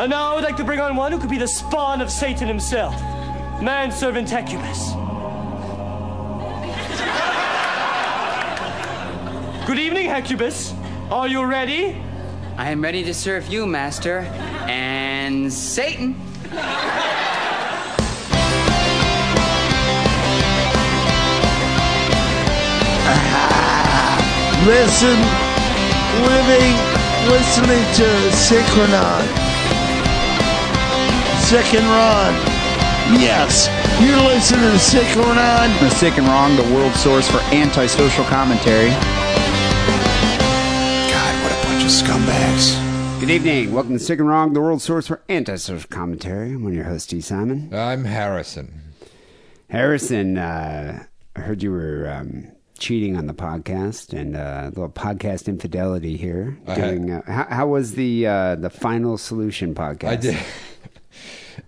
And now I would like to bring on one who could be the spawn of Satan himself, manservant Hecubus. Good evening, Hecubus. Are you ready? I am ready to serve you, Master. And Satan. Listen, living, listening to Sick and Wrong. Sick and Wrong. Yes, you're listening to Sick and Wrong. The Sick and Wrong, the world source for antisocial commentary. God, what a bunch of scumbags. Good evening. Welcome to Sick and Wrong, the world source for antisocial commentary. I'm your host, Dee Simon. I'm Harrison. Harrison, uh, I heard you were um, cheating on the podcast and uh, a little podcast infidelity here. Doing, uh, how, how was the uh, the Final Solution podcast? I did.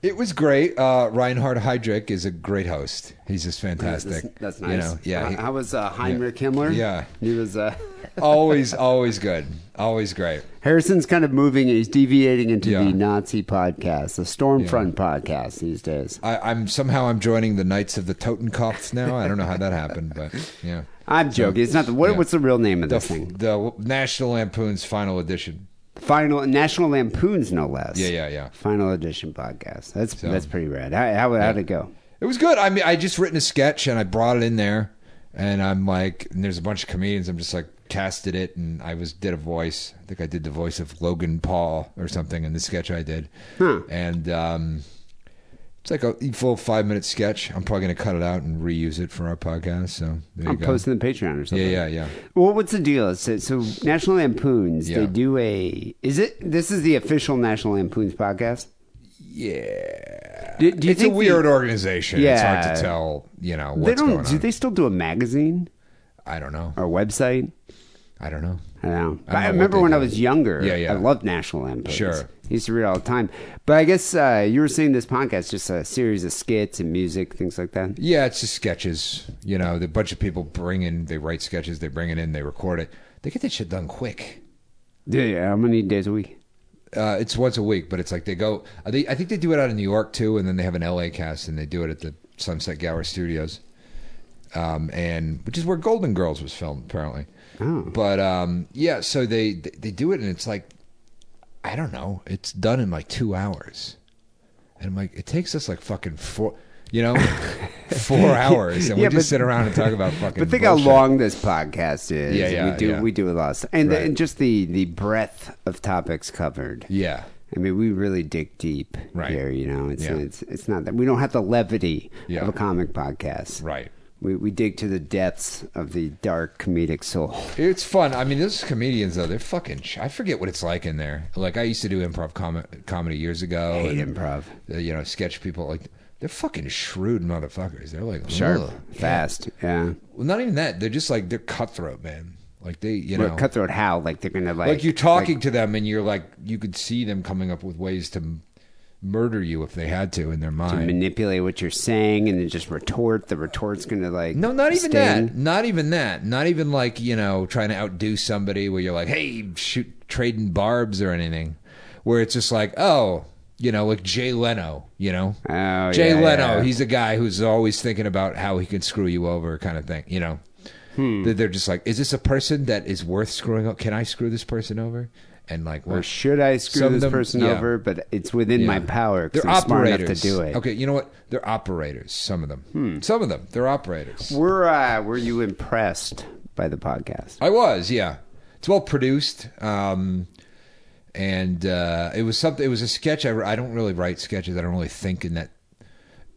It was great. Uh, Reinhard Heydrich is a great host. He's just fantastic. That's, that's nice. You know, yeah. How, he- how was uh, Heinrich Himmler? Yeah. He was. Uh, always, always good. Always great. Harrison's kind of moving. He's deviating into Yeah. the Nazi podcast, the Stormfront podcast these days. I, I'm somehow I'm joining the Knights of the Totenkopf now. I don't know how that happened, but yeah. I'm joking. It's not the what, yeah. What's the real name of The, this thing? the National Lampoon's final edition. Final National Lampoons, no less. Yeah, yeah, yeah. Final edition podcast. That's So- that's pretty rad. How how how'd it go? It was good. I mean, I just written a sketch and I brought it in there, and I'm like, and there's a bunch of comedians. I'm just like casted it, and I was did a voice. I think I did the voice of Logan Paul or something in the sketch I did, Huh. and um, it's like a full five minute sketch. I'm probably gonna cut it out and reuse it for our podcast. So there I'm you go. posting the Patreon or something. yeah, yeah, yeah. Well, what's the deal? So, so National Lampoons, they do a. Is it? This is the official National Lampoons podcast. Yeah, Do, do you it's a think the- weird organization. It's hard Yeah. to tell. You know what's they don't. going Do on. they still do a magazine I don't know. or website? I don't know. I don't know. I don't I, know remember when I was younger. Yeah, yeah. I loved National Lampoons. Sure. I used to read all the time. But I guess uh, you were saying this podcast just a series of skits and music, things like that. Yeah, it's just sketches. You know, the bunch of people bring in, they write sketches, they bring it in, they record it. They get that shit done quick. Yeah, yeah. How many days a week? Uh, it's once a week, but it's like they go. uh, They, I think they do it out in New York too, and then they have an LA cast, and they do it at the Sunset Gower Studios, um, and which is where Golden Girls was filmed apparently. Oh. But um, yeah, so they they do it, and it's like I don't know, it's done in like two hours, and I'm like, it takes us like fucking four, you know, four hours, and Yeah, we just sit around and talk about fucking. But think bullshit. how long this podcast is. Yeah, yeah, We do yeah. we do a lot, of stuff. and, Right. and just the the breadth of topics covered. Yeah, I mean, we really dig deep Right. here. You know, it's Yeah. it's it's not that we don't have the levity Yeah. of a comic podcast. right. We we dig to the depths of the dark comedic soul. It's fun. I mean, those comedians though, they're fucking. Sh- I forget what it's like in there. Like I used to do improv com- comedy years ago. Hate and, improv. uh, you know, sketch people like they're fucking shrewd motherfuckers. They're like Sharp, fast. Yeah. Well, not even that. They're just like they're cutthroat, man. Like they, you know, cutthroat how? Like they're gonna like like, you're talking to them and you're like you could see them coming up with ways to murder you if they had to in their mind. to manipulate what you're saying and then just retort. The retort's gonna like No, not even sting. that. Not even that. Not even like you know trying to outdo somebody where you're like, hey, shoot, trading barbs or anything. Where it's just like, oh, you know, like Jay Leno. You know, Oh, Jay yeah, Leno. yeah. He's a guy who's always thinking about how he can screw you over, kind of thing. You know, Hmm. That they're just like, is this a person that is worth screwing up? Can I screw this person over? And like, Or should I screw this them- person yeah. over? But it's within my Yeah. power because They're I'm smart operators. enough to do it. Okay, you know what? They're operators. Some of them. Hmm. Some of them. They're operators. Were uh, were you impressed by the podcast? I was, yeah. It's well produced, um, and uh, it was something. It was a sketch. I, I don't really write sketches. I don't really think in that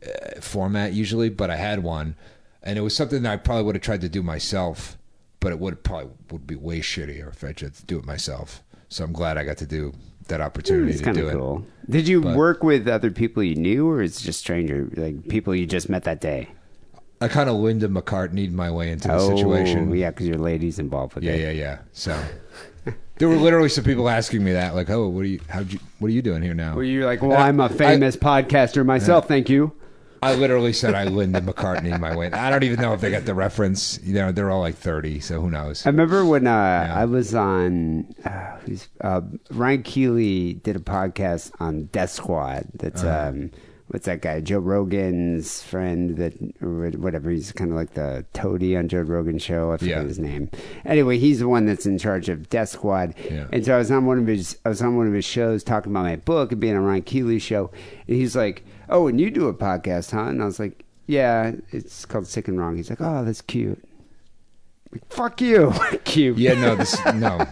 uh, format usually, but I had one, and it was something that I probably would have tried to do myself, but it would probably would be way shittier if I tried to do it myself. So I'm glad I got to do that opportunity hmm, It's to kind do of it. cool. Did you But- work with other people you knew, or is it just stranger, like people you just met that day? I kind of Linda McCartneyed my way into the oh, situation. yeah, because your lady's involved with Yeah, it. yeah, yeah. yeah. So there were literally some people asking me that, like, "Oh, what are you? How you? What are you doing here now?" Well, you're like, well, I- I'm a famous podcaster myself. thank you. I literally said I Linda McCartney in my way. I don't even know if they got the reference. You know, they're all like thirty, so who knows? I remember when uh, I was on, uh, uh, Ryan Keeley did a podcast on Death Squad. That's Uh-huh. um, what's that guy? Joe Rogan's friend that whatever. He's kind of like the toady on Joe Rogan's show. I forget Yeah. his name. Anyway, he's the one that's in charge of Death Squad. Yeah. And so I was on one of his I was on one of his shows talking about my book and being on Ryan Keeley's show, and he's like, "Oh, and you do a podcast, huh?" And I was like, "Yeah, it's called Sick and Wrong." He's like, "Oh, that's cute." Like, Fuck you, cute. Yeah, no, this no.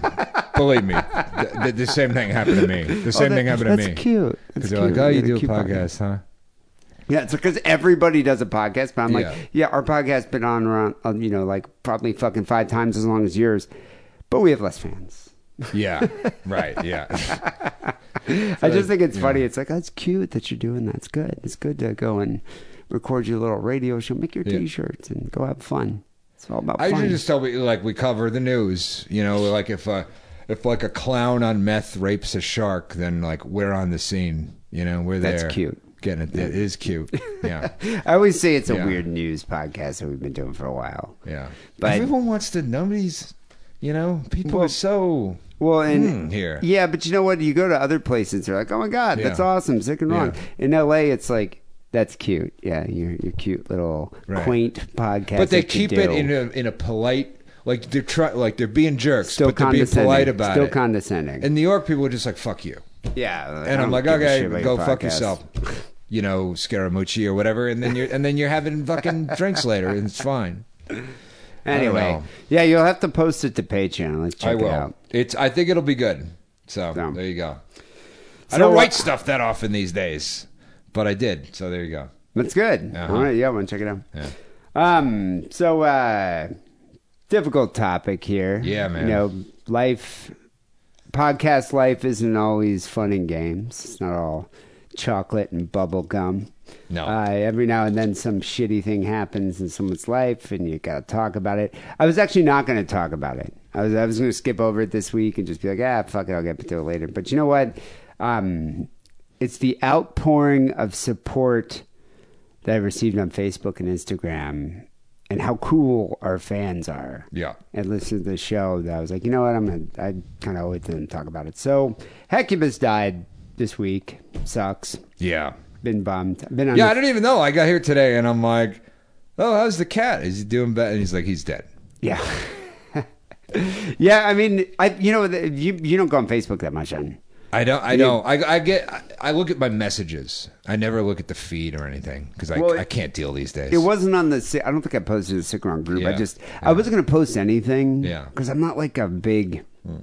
Believe me, the, the, the same thing happened to me. The same Oh, that- thing happened to me. that's cute. Because they're like, cute. "Oh, you do a podcast, huh?" Yeah, it's because everybody does a podcast, but I'm like, Yeah. yeah, our podcast's been on around, uh, you know, like probably fucking five times as long as yours, but we have less fans. Yeah, right. Yeah, I just think it's funny. It's like, oh, cute that you're doing that. It's good. It's good to go and record your little radio show, make your Yeah. t-shirts, and go have fun. It's all about I fun. usually just tell me like we cover the news. You know, like if uh, if like a clown on meth rapes a shark, then like we're on the scene. You know, we're there. That's cute. Getting it. It is cute. Yeah, I always say it's a Yeah. weird news podcast that we've been doing for a while. yeah. But- everyone wants to. Nobody's. You know, people Well- are so. Well, and Hmm, here. yeah, but you know what? You go to other places, they're like, "Oh my god, that's awesome, sick and wrong." Yeah. In L.A., it's like, "That's cute." Yeah, your your cute little Right. quaint podcast. But they keep it in a in a polite. Like they're try, like they're being jerks, still but they're being condescending. polite about still it. condescending. In New York, people are just like "fuck you," yeah, I and I'm like, "Okay, go fuck podcast." yourself." You know, Scaramucci or whatever, and then you're and then you're having fucking drinks later, and it's fine. Anyway, yeah, you'll have to post it to Patreon. Let's check I it will. out. It's. I think it'll be good. So So. there you go. I So, don't write stuff that often these days, but I did. So there you go. That's good. Uh-huh. All right, yeah, I want to check it out. Yeah. Um, so uh difficult topic here. Yeah, man. You know, life podcast life isn't always fun and games. It's not all chocolate and bubble gum. No. Uh, every now and then some shitty thing happens in someone's life and you gotta talk about it. I was actually not gonna talk about it. I was I was gonna skip over it this week and just be like, ah fuck it, I'll get to it later. But you know what? Um it's the outpouring of support that I received on Facebook and Instagram and how cool our fans are. Yeah. And listen to the show that I was like, you know what, I'm gonna I owe it to them to talk about it. So Hecubus died this week. Sucks. Yeah. Been bummed. Been on Yeah. the- I don't even know. I got here today, and I'm like, "Oh, how's the cat? Is he doing better?" And he's like, "He's dead." Yeah. yeah, I mean, I you know you you don't go on Facebook that much, on I don't. I don't. I, I get. I, I look at my messages. I never look at the feed or anything because I, Well, I can't deal these days. It wasn't on the. I don't think I posted the sick wrong group. I Yeah. just I wasn't going to post anything. Yeah. because I'm not like a big. Hmm.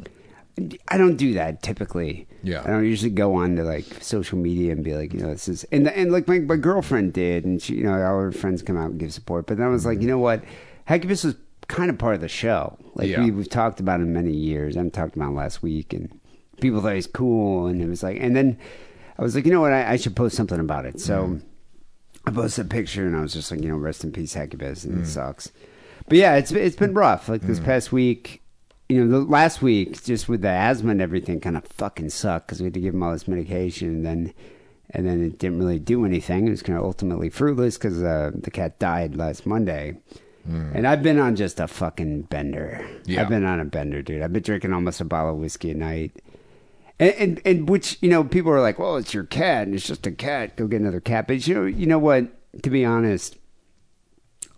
I don't do that typically. Yeah. I don't usually go on to like social media and be like, you know, this is and and like my my girlfriend did, and she, you know, all her friends come out and give support. But then I was like, mm-hmm. you know what, Hecubus was kind of part of the show. Like Yeah. we, we've talked about him many years. I'm talked about him last week, and people thought he's cool, and it was like, and then I was like, you know what, I, I should post something about it. So. Mm-hmm. I posted a picture and I was just like, you know, rest in peace, Hecubus, and it mm. sucks. But yeah, it's it's been rough. Like this mm. past week, you know, the last week, just with the asthma and everything, kind of fucking sucked because we had to give him all this medication, and then and then it didn't really do anything. It was kind of ultimately fruitless because uh, the cat died last Monday. And I've been on just a fucking bender. Yeah. I've been on a bender, dude. I've been drinking almost a bottle of whiskey a night. And, and and which you know people are like, well, it's your cat, and it's just a cat. Go get another cat. But you know, you know what? To be honest,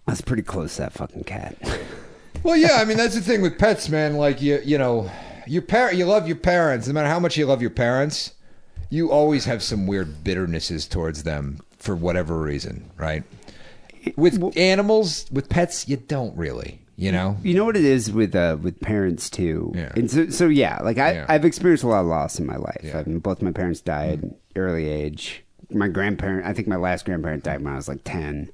I was pretty close to that fucking cat. Well, yeah. I mean, that's the thing with pets, man. Like you, you know, your parent, you love your parents. No matter how much you love your parents, you always have some weird bitternesses towards them for whatever reason, right? With animals, with pets, you don't really. You know. You know what it is with uh, with parents too. Yeah. And so, so yeah, like I Yeah. I've experienced a lot of loss in my life. Yeah. I mean, both my parents died early age. My grandparent, I think my last grandparent died when I was like ten.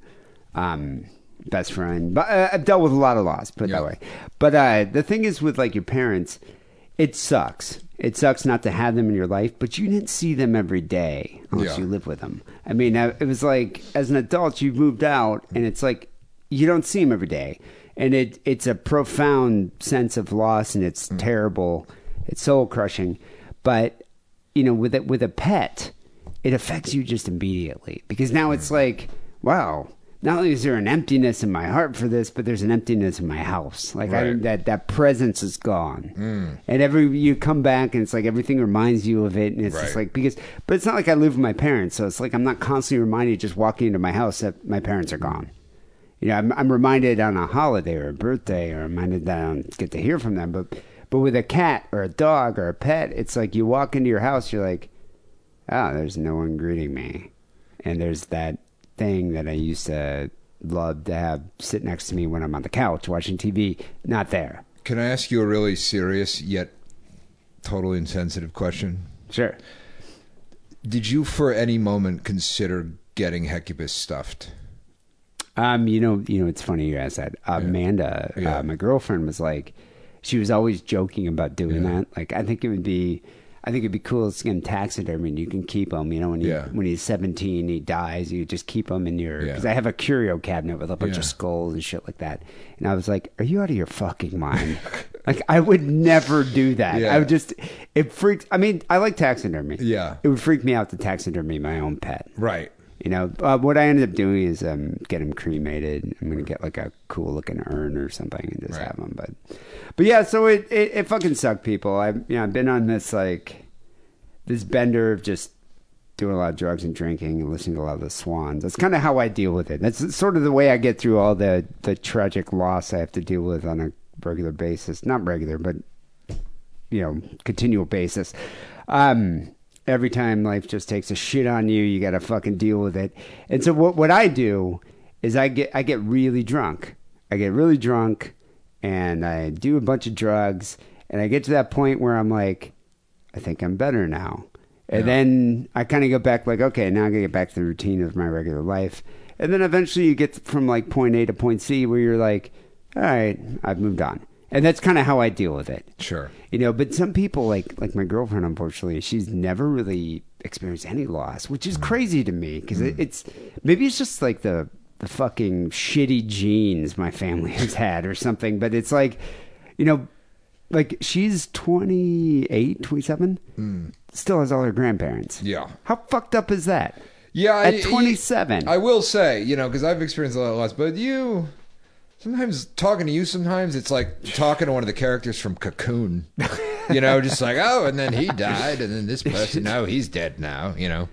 Um, best friend, but uh, I've dealt with a lot of loss. Put it Yeah. that way. But uh, the thing is with like your parents, it sucks. It sucks not to have them in your life, but you didn't see them every day unless Yeah. you live with them. I mean, uh, it was like as an adult, you moved out, and it's like you don't see them every day, and it it's a profound sense of loss, and it's terrible, it's soul crushing. But you know, with it with a pet, it affects you just immediately because now it's like, wow. Not only is there an emptiness in my heart for this, but there's an emptiness in my house. Like I, that that presence is gone, Mm. and every you come back and it's like everything reminds you of it, and it's just like because, but it's not like I live with my parents, so it's like I'm not constantly reminded just walking into my house that my parents are gone. You know, I'm, I'm reminded on a holiday or a birthday, or reminded that I don't get to hear from them. But but with a cat or a dog or a pet, it's like you walk into your house, you're like, oh, there's no one greeting me, and there's that thing that I used to love to have sit next to me when I'm on the couch watching TV, not there. Can I ask you a really serious yet totally insensitive question? Sure. Did you for any moment consider getting Hecubus stuffed? Um, you know, you know, it's funny you asked that. Amanda, Yeah. Uh, my girlfriend, was like, she was always joking about doing Yeah. that. Like, I think it would be, I think it'd be cool to get him taxidermy and you can keep him. You know, when he Yeah. when he's seventeen, he dies. You just keep him in your Yeah. because I have a curio cabinet with a bunch Yeah. of skulls and shit like that. And I was like, "Are you out of your fucking mind?" like, I would never do that. Yeah. I would just it freaks. I mean, I like taxidermy. Yeah. it would freak me out to taxidermy my own pet. Right. You know, uh, what I ended up doing is um, get him cremated. I'm gonna get like a cool looking urn or something and just Right. have them. But, but yeah, so it, it it fucking sucked, people. I you know I've been on this like this bender of just doing a lot of drugs and drinking and listening to a lot of the Swans. That's kind of how I deal with it. That's sort of the way I get through all the the tragic loss I have to deal with on a regular basis. Not regular, but you know, continual basis. Um, every time life just takes a shit on you, you got to fucking deal with it. And so what what I do is I get I get really drunk. I get really drunk and I do a bunch of drugs and I get to that point where I'm like I think I'm better now. And then I kind of go back like okay, now I got to get back to the routine of my regular life. And then eventually you get from like point A to point C where you're like all right, I've moved on. And that's kind of how I deal with it Sure. you know but some people like like my girlfriend unfortunately she's never really experienced any loss which is mm. crazy to me because it, mm. it's maybe it's just like the the fucking shitty genes my family has had or something but it's like you know like she's 28 27 mm. still has all her grandparents Yeah. how fucked up is that Yeah. at I- 27 I will say, you know, because I've experienced a lot of loss, but you. Sometimes talking to you, sometimes it's like talking to one of the characters from Cocoon. You know, just like, oh, and then he died, and then this person, no, he's dead now. You know,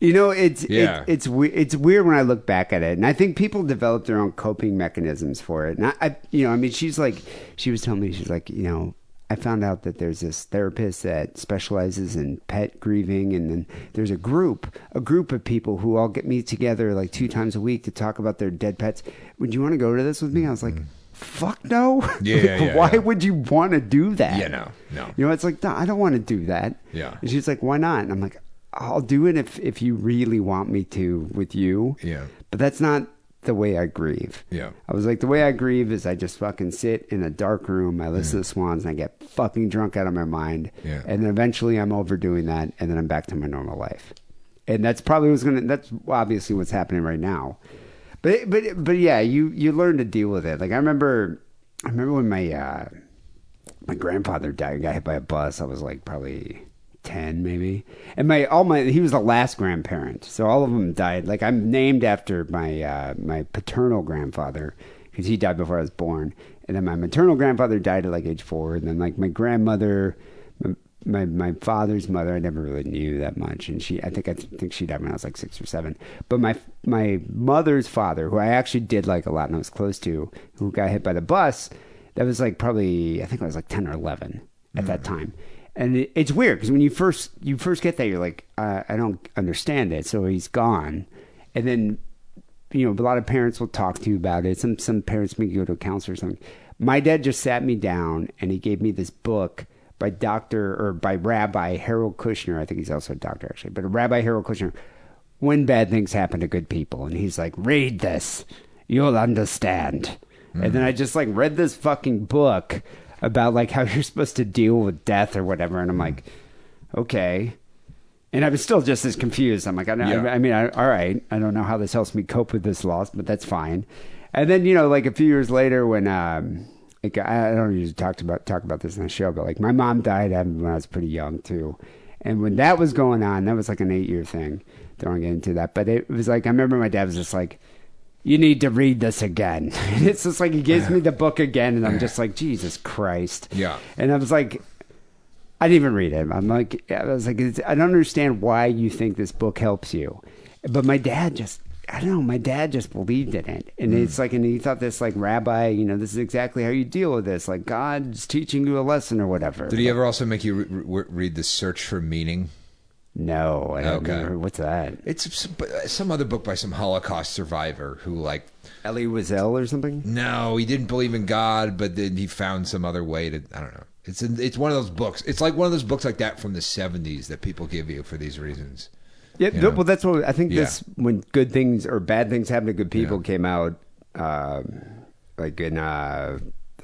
You know, it's Yeah. it's it's we- it's weird when I look back at it, and I think people develop their own coping mechanisms for it. And I, I, you know, I mean, she's like, she was telling me, she's like, you know, I found out that there's this therapist that specializes in pet grieving, and then there's a group, a group of people who all get meet together like two times a week to talk about their dead pets. Would you want to go to this with me? I was like. Fuck no! Yeah, yeah, yeah, Why yeah. would you want to do that? Yeah, no, no. You know, it's like, no, I don't want to do that. Yeah. And she's like, why not? And I'm like, I'll do it if, if you really want me to with you. Yeah. But that's not the way I grieve. Yeah. I was like, the way I grieve is I just fucking sit in a dark room, I listen to swans, and I get fucking drunk out of my mind. Yeah. And then eventually I'm overdoing that, and then I'm back to my normal life. And that's probably what's gonna. That's obviously what's happening right now. But but but yeah, you you learn to deal with it. Like I remember, I remember when my uh, my grandfather died. Got hit by a bus. I was like probably ten, maybe. And my all my he was the last grandparent, so all of them died. Like I'm named after my uh, my paternal grandfather because he died before I was born, and then my maternal grandfather died at like age four, and then like my grandmother. My, my my father's mother, I never really knew that much, and she I think I think she died when I was like six or seven. But my my mother's father, who I actually did like a lot and I was close to, who got hit by the bus, that was like probably I think I was like ten or eleven at that time, and it, it's weird because when you first you first get that, you're like uh, I don't understand it. So he's gone, and then you know a lot of parents will talk to you about it. Some some parents may go to a counselor or something. My dad just sat me down and he gave me this book by Doctor or by Rabbi Harold Kushner. I think he's also a doctor actually, but Rabbi Harold Kushner. When bad things happen to good people, and he's like, read this, you'll understand. And then I just like read this fucking book about like how you're supposed to deal with death or whatever, and I'm like, okay. And I was still just as confused. I'm like, I, don't- Yeah. I mean, I, all right, I don't know how this helps me cope with this loss, but that's fine. And then you know, like a few years later, when um, like I don't usually talk about talk about this in the show, but like my mom died when I was pretty young too, And when that was going on, that was like an eight year thing. Don't get into that, but it was like I remember my dad was just like, "You need to read this again." It's just like he gives me the book again, and I'm just like, "Jesus Christ!" Yeah. And I was like, I didn't even read it. I'm like, I was like, it's- I don't understand why you think this book helps you. But my dad just, I don't know, my dad just believed in it. And Hmm. it's like, and he thought this, like, rabbi, you know, this is exactly how you deal with this. Like, God's teaching you a lesson or whatever. Did he ever also make you re- re- read The Search for Meaning? No. I don't Okay. What's that? It's some, some other book by some Holocaust survivor who, like, Elie Wiesel or something? no, he didn't believe in God, but then he found some other way to. I don't know. It's it's one of those books. It's like one of those books like that from the '70s that people give you for these reasons. Yeah, well, that's what I think. Yeah. This when good things or bad things happen to good people came out, um, like in, uh,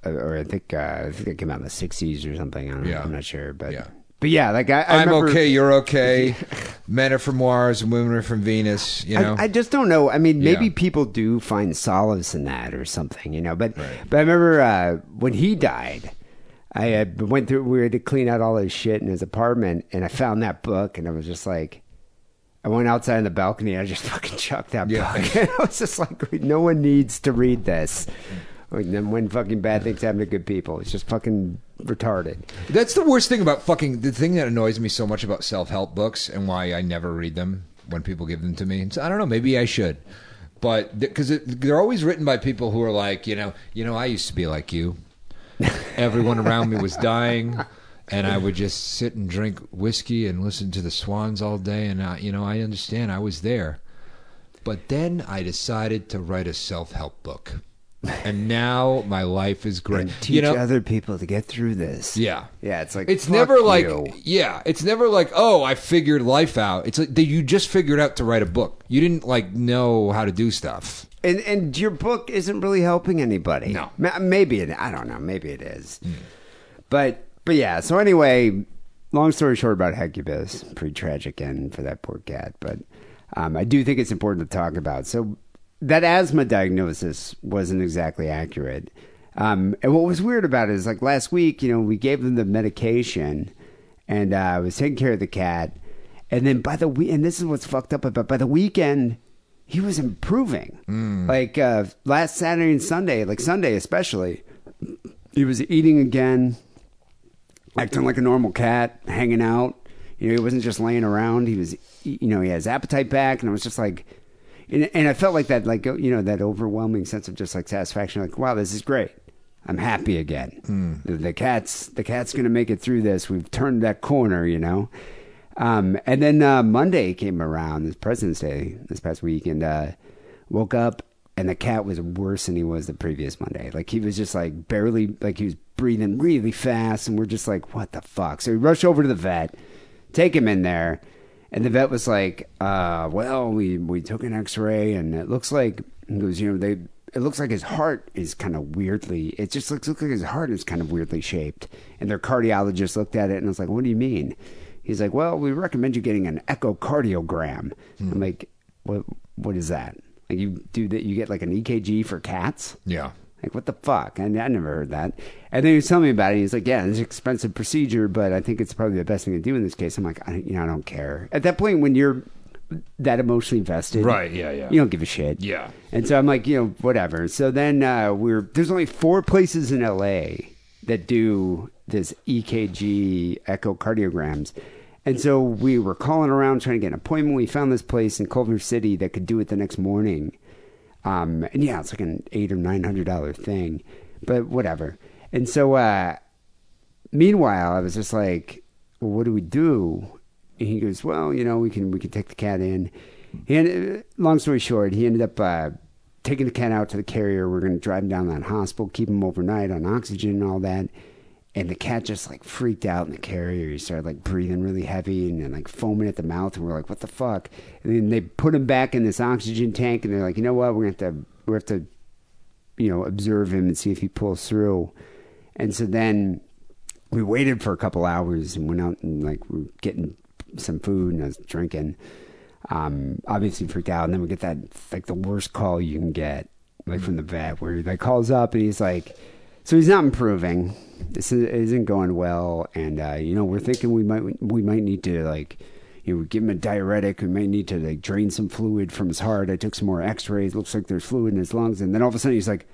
or I think uh, I think it came out in the '60s or something. I don't know. Yeah. I'm not sure, but Yeah. But yeah, like I, I I'm remember- okay. You're okay. Men are from Mars and women are from Venus. You know. I, I just don't know. I mean, maybe Yeah. people do find solace in that or something, you know. But Right. but I remember uh, when he died, I uh, went through. We had to clean out all his shit in his apartment, and I found that book, and I was just like, I went outside on the balcony, and I just fucking chucked that Yeah. book. And I was just like, no one needs to read this. Then when fucking bad things happen to good people, it's just fucking retarded. That's the worst thing about fucking the thing that annoys me so much about self help books and why I never read them when people give them to me. So I don't know, maybe I should, but because they're always written by people who are like, you know, you know, I used to be like you. Everyone around me was dying, and I would just sit and drink whiskey and listen to the Swans all day. And I, you know, I understand I was there, but then I decided to write a self help book, and now my life is great. And teach you know, other people to get through this. yeah. yeah. It's like It's never like you. yeah, it's never like oh I figured life out. It's like you just figured out to write a book. You didn't like know how to do stuff. And and your book isn't really helping anybody. No. Ma- maybe it. I don't know. Maybe it is. But but yeah. So anyway, long story short about Hecubus, pretty tragic end for that poor cat. But um, I do think it's important to talk about. So that asthma diagnosis wasn't exactly accurate. Um, and what was weird about it is like last week, you know, we gave them the medication, and uh, I was taking care of the cat. And then by the week, and this is what's fucked up about by the weekend, he was improving. Like uh, last Saturday and Sunday, like Sunday especially, he was eating again, acting like a normal cat, hanging out. You know, he wasn't just laying around. He was, you know, he had his appetite back, and I was just like, and, and I felt like that, like you know, that overwhelming sense of just like satisfaction. Like, wow, this is great. I'm happy again. The, the cat's the cat's gonna make it through this. We've turned that corner, you know. Um, and then uh, Monday came around, this President's Day this past week, and uh, woke up and the cat was worse than he was the previous Monday. Like he was just like barely, like he was breathing really fast, and we're just like, what the fuck? So we rush over to the vet, take him in there, and the vet was like, uh, well, we we took an X-ray, and it looks like he goes, you know, they. It looks like his heart is kind of weirdly. It just looks, looks like his heart is kind of weirdly shaped. And their cardiologist looked at it and was like, "What do you mean?" He's like, "Well, we recommend you getting an echocardiogram." I'm like, "What? What is that? Like you do that? You get like an EKG for cats?" Yeah. Like what the fuck? I, I never heard that. And then he was telling me about it. He's like, "Yeah, it's an expensive procedure, but I think it's probably the best thing to do in this case." I'm like, I, "You know, I don't care." At that point, when you're that emotionally invested, Right, yeah, yeah. you don't give a shit, Yeah. And so I'm like, you know, whatever. So then uh, we're there's only four places in LA that do this EKG echocardiograms. And so we were calling around trying to get an appointment. We found this place in Culver City that could do it the next morning. Um, and yeah, it's like an eight or nine hundred dollar thing, but whatever. And so, uh, meanwhile, I was just like, well, what do we do? And he goes, well, you know, we can we can take the cat in. And long story short, he ended up uh, taking the cat out to the carrier. We're going to drive him down to that hospital, keep him overnight on oxygen and all that. And the cat just like freaked out in the carrier. He started like breathing really heavy and, then like foaming at the mouth. And we're like, what the fuck? And then they put him back in this oxygen tank. And they're like, you know what? We're going to have to, we have to, you know, observe him and see if he pulls through. And so then we waited for a couple hours and went out and like we were getting some food and I was drinking. Um, obviously freaked out. And then we get that like the worst call you can get, like from the vet, where he like calls up and he's like, so he's not improving. This is- isn't going well, and uh, you know we're thinking we might we might need to like you know give him a diuretic. We might need to like drain some fluid from his heart. I took some more X-rays. Looks like there's fluid in his lungs, and then all of a sudden he's like,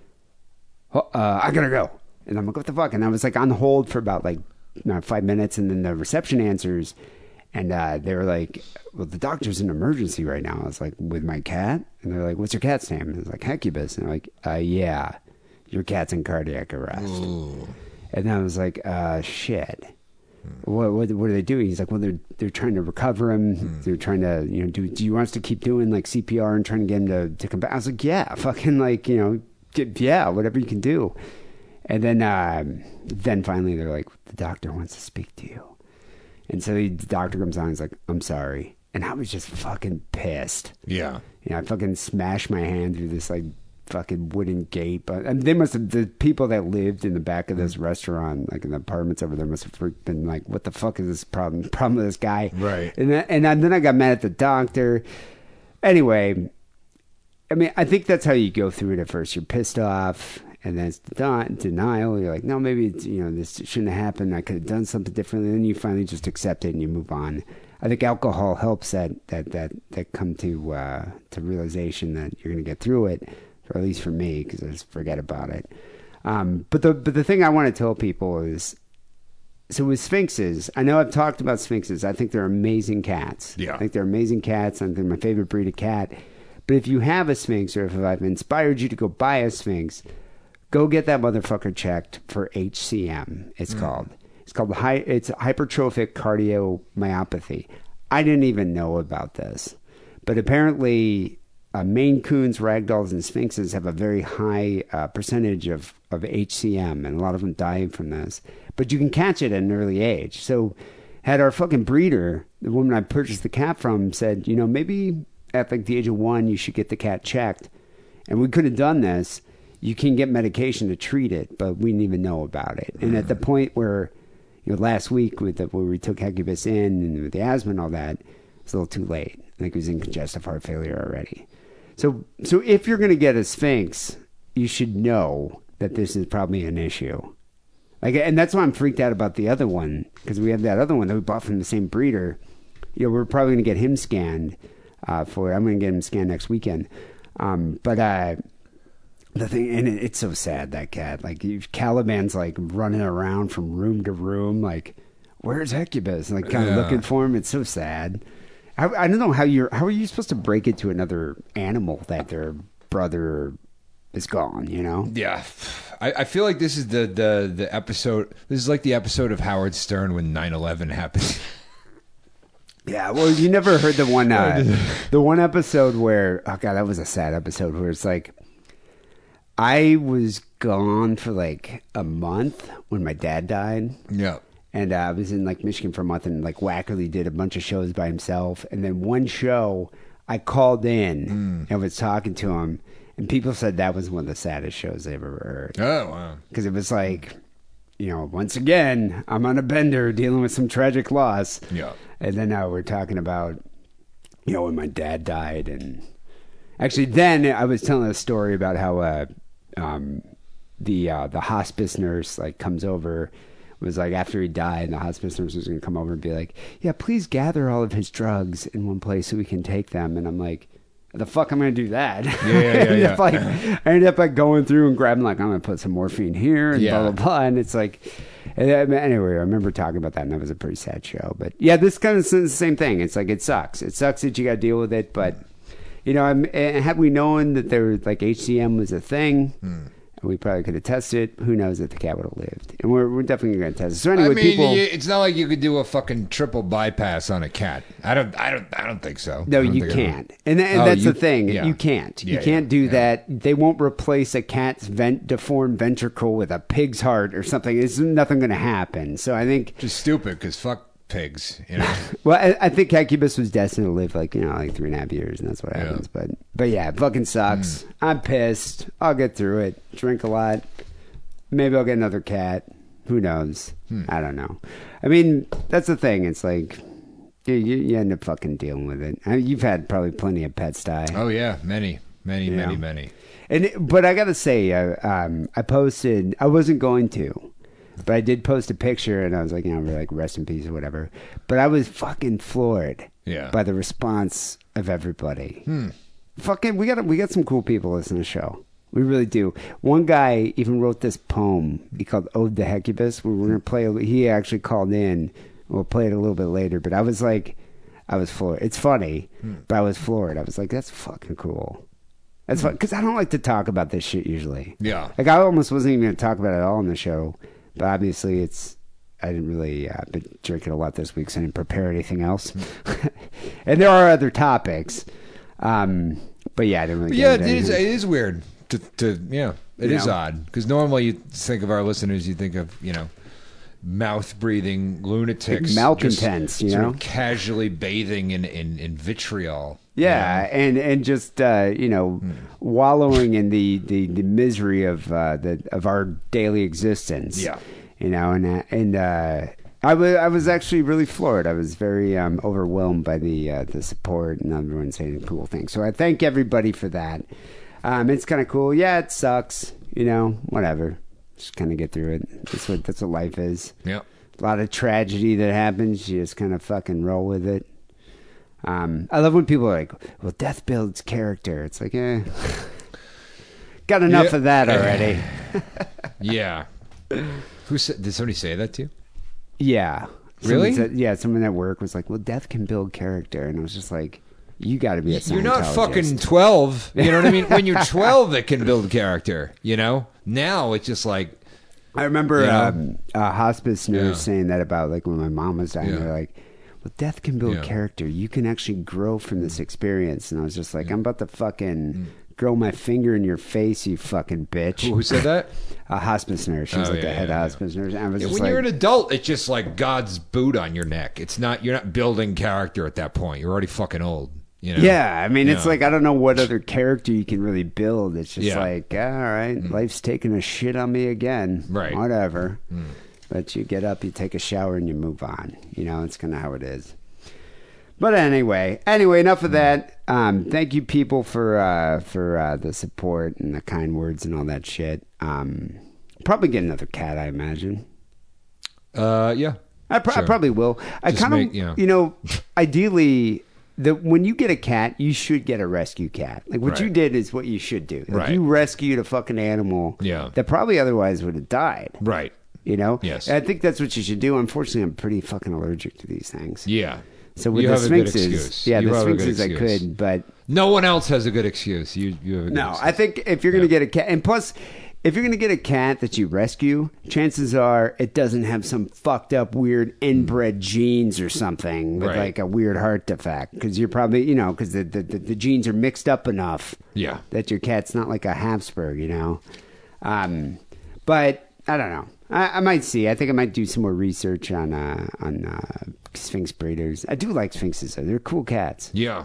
"Oh, uh, "I gotta go," and I'm like, "What the fuck?" And I was like on hold for about like five minutes, and then the reception answers, and uh, they were like, "Well, the doctor's in emergency right now." I was like, "With my cat?" And they're like, "What's your cat's name?" And I was like, "Hecubus." And they're like, uh, "Yeah, your cat's in cardiac arrest." And then I was like, uh, shit. What, what what are they doing? He's like, well, they're they're trying to recover him. They're trying to, you know, do do you want us to keep doing like CPR and trying to get him to to come back? I was like, yeah, fucking like, you know, get, yeah, whatever you can do. And then um, then finally they're like, the doctor wants to speak to you. And so the doctor comes on. He's like, I'm sorry. And I was just fucking pissed. Yeah. You know, I fucking smashed my hand through this like fucking wooden gate. But and they must have the people that lived in the back of this restaurant, like in the apartments over there, must have been like, "What the fuck is this problem? Problem with this guy?" Right. And then, and then I got mad at the doctor. Anyway, I mean, I think that's how you go through it at first. You're pissed off, and then it's deni- denial. You're like, no, maybe it's, you know this shouldn't have happened. I could have done something differently. then you finally just accept it and you move on. I think alcohol helps that that that that come to uh, to realization that you're going to get through it, or at least for me, because I just forget about it. Um, but the but the thing I want to tell people is so with sphynxes, I know I've talked about sphynxes. I think they're amazing cats. Yeah. I think they're amazing cats. I think they're my favorite breed of cat. But if you have a sphynx, or if I've inspired you to go buy a sphynx, go get that motherfucker checked for HCM. It's called. It's called hy- it's hypertrophic cardiomyopathy. I didn't even know about this, but apparently, uh, Maine Coons, Ragdolls, and Sphynxes have a very high uh, percentage of of HCM, and a lot of them die from this. But you can catch it at an early age. So, had our fucking breeder, the woman I purchased the cat from, said, you know, maybe at like the age of one, you should get the cat checked and we could have done this. You can get medication to treat it, but we didn't even know about it. And at the point where, you know, last week with the, where we took Hecubus in and with the asthma and all that, it's a little too late. I think he was in congestive heart failure already. So, so if you're going to get a Sphynx, you should know that this is probably an issue. Like, and that's why I'm freaked out about the other one because we have that other one that we bought from the same breeder. You know, we're probably going to get him scanned uh, for. I'm going to get him scanned next weekend. Um, but uh, the thing, and it, it's so sad that cat. Like Caliban's like running around from room to room, like where's Hecubus? Like kind of Yeah. looking for him. It's so sad. I, I don't know how you're. How are you supposed to break it to another animal that their brother is gone? You know. Yeah, I, I feel like this is the, the the episode. This is like the episode of Howard Stern when 9-11 happened. Yeah, well, you never heard the one, uh, the one episode where, oh god, that was a sad episode where it's like, I was gone for like a month when my dad died, yeah, and uh, I was in like Michigan for a month, and like Wackerly did a bunch of shows by himself, and then one show I called in and was talking to him, and people said that was one of the saddest shows they ever heard oh wow, because it was like, you know, once again, I'm on a bender dealing with some tragic loss. Yeah. And then uh, we're talking about, you know, when my dad died, and actually, then I was telling a story about how uh, um, the uh, the hospice nurse like comes over. Was like after he died, and the hospice nurse was going to come over and be like, "Yeah, please gather all of his drugs in one place so we can take them." And I'm like, "The fuck, I'm going to do that?" yeah, I yeah, ended yeah. up like I ended up like going through and grabbing like I'm gonna put some morphine here and Yeah. blah blah blah, and it's like anyway. I remember talking about that, and that was a pretty sad show. But yeah, this kind of is the same thing. It's like it sucks. It sucks that you got to deal with it, but you know, I'm, and had we known that there was like HCM was a thing. Hmm. We probably could have tested it. Who knows if the cat would have lived? And we're, we're definitely going to test it. So I anyway, mean, people. you- it's not like you could do a fucking triple bypass on a cat. I don't, I don't, I don't think so. No, you I can't, and, and Oh, that's you- the thing. yeah. You can't. You can't yeah, do yeah. that. They won't replace a cat's vent deformed ventricle with a pig's heart or something. It's nothing going to happen. So I think. Just stupid because fuck pigs. You know. Well, I, I think Hecubus was destined to live like you know like three and a half years, and that's what Yeah. happens. But but yeah, it fucking sucks. I'm pissed. I'll get through it. Drink a lot. Maybe I'll get another cat. Who knows? I don't know. I mean, that's the thing. It's like. You, you, end up fucking dealing with it. I mean, you've had probably plenty of pets die. oh yeah, many, Many, You many, know? many. And but I gotta say, uh, um, I posted. I wasn't going to, but I did post a picture, and I was like, you know, like rest in peace or whatever. But I was fucking floored, Yeah. by the response of everybody. Hmm. Fucking, we got we got some cool people listening to the show. We really do. One guy even wrote this poem. He called "Ode to Hecubus." We were gonna play. a- He actually called in. We'll play it a little bit later. But I was like, I was floored. It's funny, hmm. but I was floored. I was like, that's fucking cool. That's hmm. fun because I don't like to talk about this shit usually. Yeah. like I almost wasn't even going to talk about it at all on the show, but obviously it's. I didn't really uh, been drinking a lot this week, so I didn't prepare anything else. and there are other topics, um, but yeah, I didn't really. Yeah, it is. It weird to, to yeah. It You is know? odd because normally you think of our listeners, you think of you know mouth breathing lunatics, malcontents, you know? casually bathing in in, in vitriol. Yeah, and and just uh, you know, Hmm. wallowing in the, the, the misery of uh, the of our daily existence. Yeah. you know, and uh, and uh, I was I was actually really floored. I was very um, overwhelmed by the uh, the support and everyone saying cool things. So I thank everybody for that. Um, it's kind of cool. Yeah, it sucks. You know, whatever. Just kind of get through it. That's what that's what life is. Yeah. A lot of tragedy that happens. You just kind of fucking roll with it. Um, I love when people are like, "Well, death builds character." It's like, eh, got enough Yeah. of that already. Yeah. Who said? Did somebody say that to you? yeah, Really? Someone said- yeah, someone at work was like, "Well, death can build character," and I was just like, "You got to be a You're not fucking twelve. You know what I mean? When you're twelve, it can build character. You know. Now it's just like I remember You know? um, a hospice nurse Yeah. saying that about like when my mom was dying. Yeah. They're like, "Well, death can build Yeah. character. You can actually grow from this experience." And I was just like, "I'm about to fucking Mm. grow my finger in your face, you fucking bitch." who, who said that? a hospice nurse. She was Oh, like the head yeah, yeah. hospice nurse. And I was Yeah, just when you're an adult, it's just like God's boot on your neck. It's not you're not building character at that point. You're already fucking old. You know? yeah. I mean, it's Yeah. like I don't know what other character you can really build. It's just Yeah. Mm. like, all right, life's taking a shit on me again. Right. Mm. Whatever. But you get up, you take a shower, and you move on. You know, it's kind of how it is. But anyway, anyway, enough Mm. of that. Um, thank you, people, for uh, for uh, the support and the kind words and all that shit. Um, probably get another cat, I imagine. Uh, yeah. I, pr- I probably will. I kind of, you know, ideally, the when you get a cat, you should get a rescue cat. Like what you did is what you should do. Like Right. You rescued a fucking animal Yeah. that probably otherwise would have died. Right. You know. Yes. And I think that's what you should do. Unfortunately, I'm pretty fucking allergic to these things. Yeah. So with you the have a good sphynxes, excuse. yeah, You the sphynxes I could, but No one else has a good excuse. You you have a good no, excuse. I think if you're going to Yeah. get a cat, and plus, if you're going to get a cat that you rescue, chances are it doesn't have some fucked up weird inbred genes or something with Right. like a weird heart defect. Because you're probably, you know, because the, the, the, the genes are mixed up enough Yeah. that your cat's not like a Habsburg, you know. Um, but I don't know. I, I might see. I think I might do some more research on uh, on uh, sphynx breeders. I do like sphynxes. though. They're cool cats. Yeah.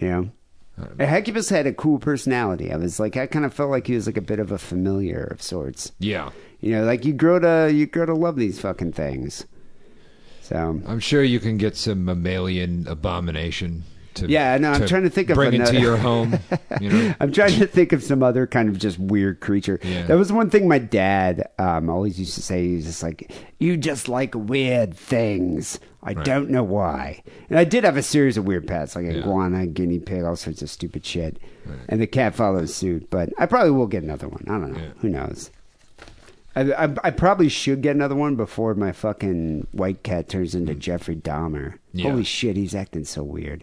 You know, Hecubus had a cool personality. I was like, I kind of felt like he was like a bit of a familiar of sorts. Yeah. You know, like you grow to you grow to love these fucking things. So I'm sure you can get some mammalian abomination to Yeah, no, I'm trying to think of bring into another- your home. You know. I'm trying to think of some other kind of just weird creature. Yeah. That was one thing my dad um, always used to say. He was just like, "You just like weird things." I don't know why. And I did have a series of weird pets, like Yeah. iguana, guinea pig, all sorts of stupid shit. And the cat follows suit. But I probably will get another one. I don't know. Yeah. Who knows? I, I, I probably should get another one before my fucking white cat turns into Jeffrey Dahmer. Mm. Yeah. Holy shit, he's acting so weird.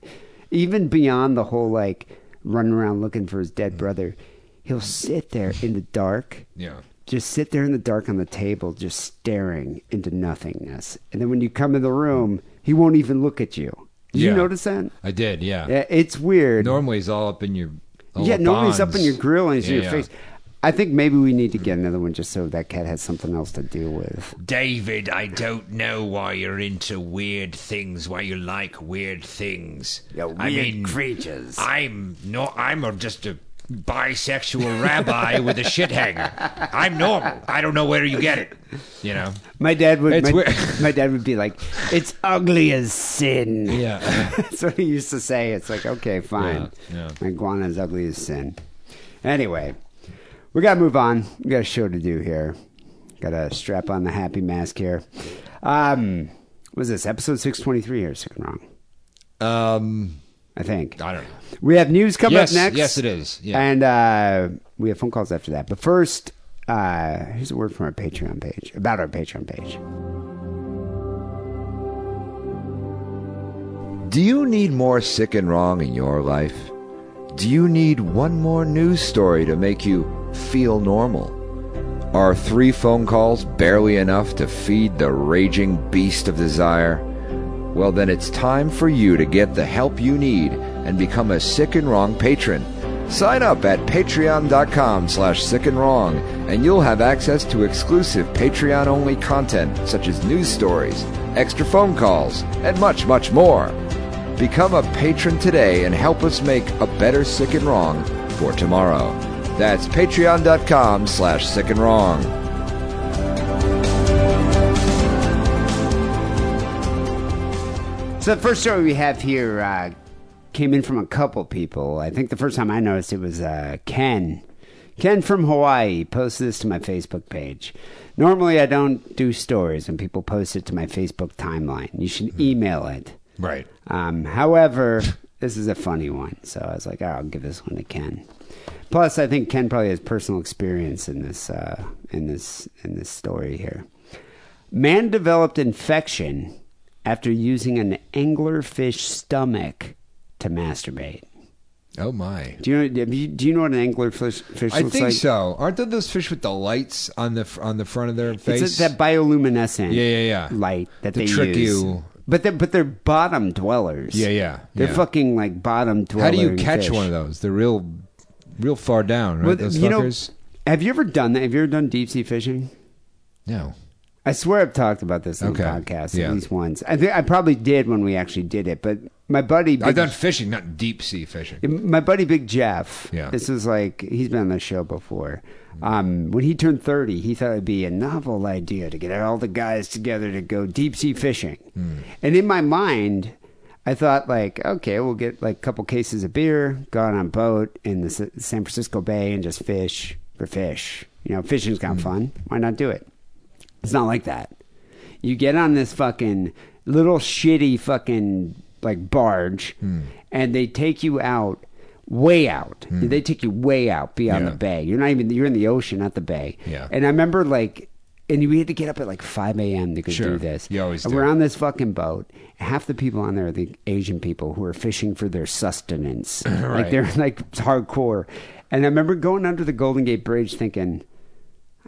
Even beyond the whole like running around looking for his Mm. dead brother, he'll sit there in the dark, Yeah. just sit there in the dark on the table, just staring into nothingness. And then when you come in the room, he won't even look at you. Did you notice that? I did. Yeah. Yeah, it's weird. Normally, he's all up in your. yeah, the nobody's up in your grill and he's in your yeah. face. I think maybe we need to get another one just so that cat has something else to deal with. David, I don't know why you're into weird things, why you like weird things. Yeah, I weird mean, creatures. I'm not. I'm just a bisexual rabbi with a shit hanger. I'm normal. I don't know where you get it. You know? My dad would. My, my dad would be like, "It's ugly as sin." Yeah. That's what he used to say. It's like, okay, fine. Yeah, My iguana's ugly as sin. Anyway, we got to move on. We got a show to do here. Got to strap on the happy mask here. Um, what was this episode six twenty three or sick and wrong? Um, I think I don't know. we have news coming Yes, up next. yes, it is. Yeah. and uh, we have phone calls after that. But first, uh, here's a word from our Patreon page about our Patreon page. Do you need more sick and wrong in your life? Do you need one more news story to make you feel normal? Are three phone calls barely enough to feed the raging beast of desire? Well, then it's time for you to get the help you need and become a sick and wrong patron. Sign up at patreon.com slash sick and wrong, and you'll have access to exclusive Patreon only content such as news stories, extra phone calls, and much, much more. Become a patron today and help us make a better sick and wrong for tomorrow. That's patreon.com slash sick and wrong. So the first story we have here uh, came in from a couple people. I think the first time I noticed it was uh, Ken. Ken from Hawaii posted this to my Facebook page. Normally, I don't do stories when people post it to my Facebook timeline. You should email it. Right. Um, however, this is a funny one, so I was like, "Oh, I'll give this one to Ken. Plus, I think Ken probably has personal experience in this uh, in this in this story here. Man developed infection after using an anglerfish stomach to masturbate. Oh my. Do you know? Do you know what an anglerfish fish I looks think like? so. Aren't there those fish with the lights on the on the front of their face? It's that bioluminescent Yeah, yeah, yeah. light that To they trick use. you. But they're but they're bottom dwellers. Yeah, yeah, They're yeah. fucking like bottom dwellers. How do you catch one of those? They're real, real far down, right? Well, those you know, have you ever done that? Have you ever done deep sea fishing? no. I swear I've talked about this on Okay. the podcast Yeah. at least once. I think I probably did when we actually did it, but my buddy, Big, I've done fishing, not deep sea fishing. my buddy Big Jeff. Yeah. this is like he's been on the show before. Um, when he turned thirty, he thought it'd be a novel idea to get all the guys together to go deep sea fishing. And in my mind, I thought like, okay, we'll get like a couple cases of beer, go out on a boat in the S- San Francisco Bay, and just fish for fish. You know, fishing's kind of fun. Why not do it? It's not like that. You get on this fucking little shitty fucking like barge, Hmm. and they take you out, way out. They take you way out beyond Yeah. the bay. You're not even. You're in the ocean, not the bay. Yeah. And I remember like, and we had to get up at like 5 a.m. to go Sure. do this. You always and do. We're on this fucking boat. Half the people on there are the Asian people who are fishing for their sustenance. Like Right. they're like hardcore. And I remember going under the Golden Gate Bridge thinking.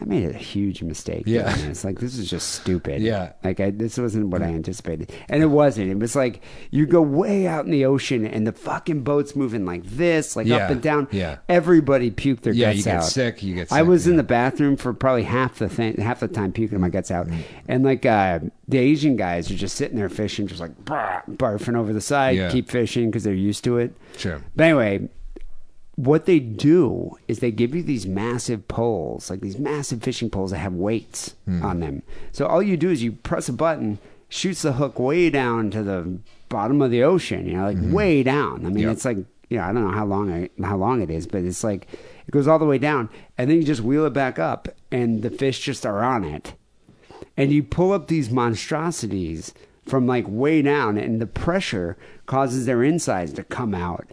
I made a huge mistake. Yeah. It's like this is just stupid. Yeah. like I, this wasn't what I anticipated, and it wasn't. It was like you go way out in the ocean, and the fucking boat's moving like this, like up and down. Yeah. everybody puked their Yeah, guts you get out. sick, you get I sick, was in yeah. the bathroom for probably half the thing, half the time puking my guts out, Mm. and like uh, the Asian guys are just sitting there fishing, just like barfing over the side, Yeah. keep fishing because they're used to it. Sure. But anyway, what they do is they give you these massive poles, like these massive fishing poles that have weights Hmm. on them. So all you do is you press a button, shoots the hook way down to the bottom of the ocean. You know, like way down. I mean, Mm-hmm. Yep. it's like you know, I don't know how long I, how long it is, but it's like it goes all the way down, and then you just wheel it back up, and the fish just are on it and you pull up these monstrosities from like way down and the pressure causes their insides to come out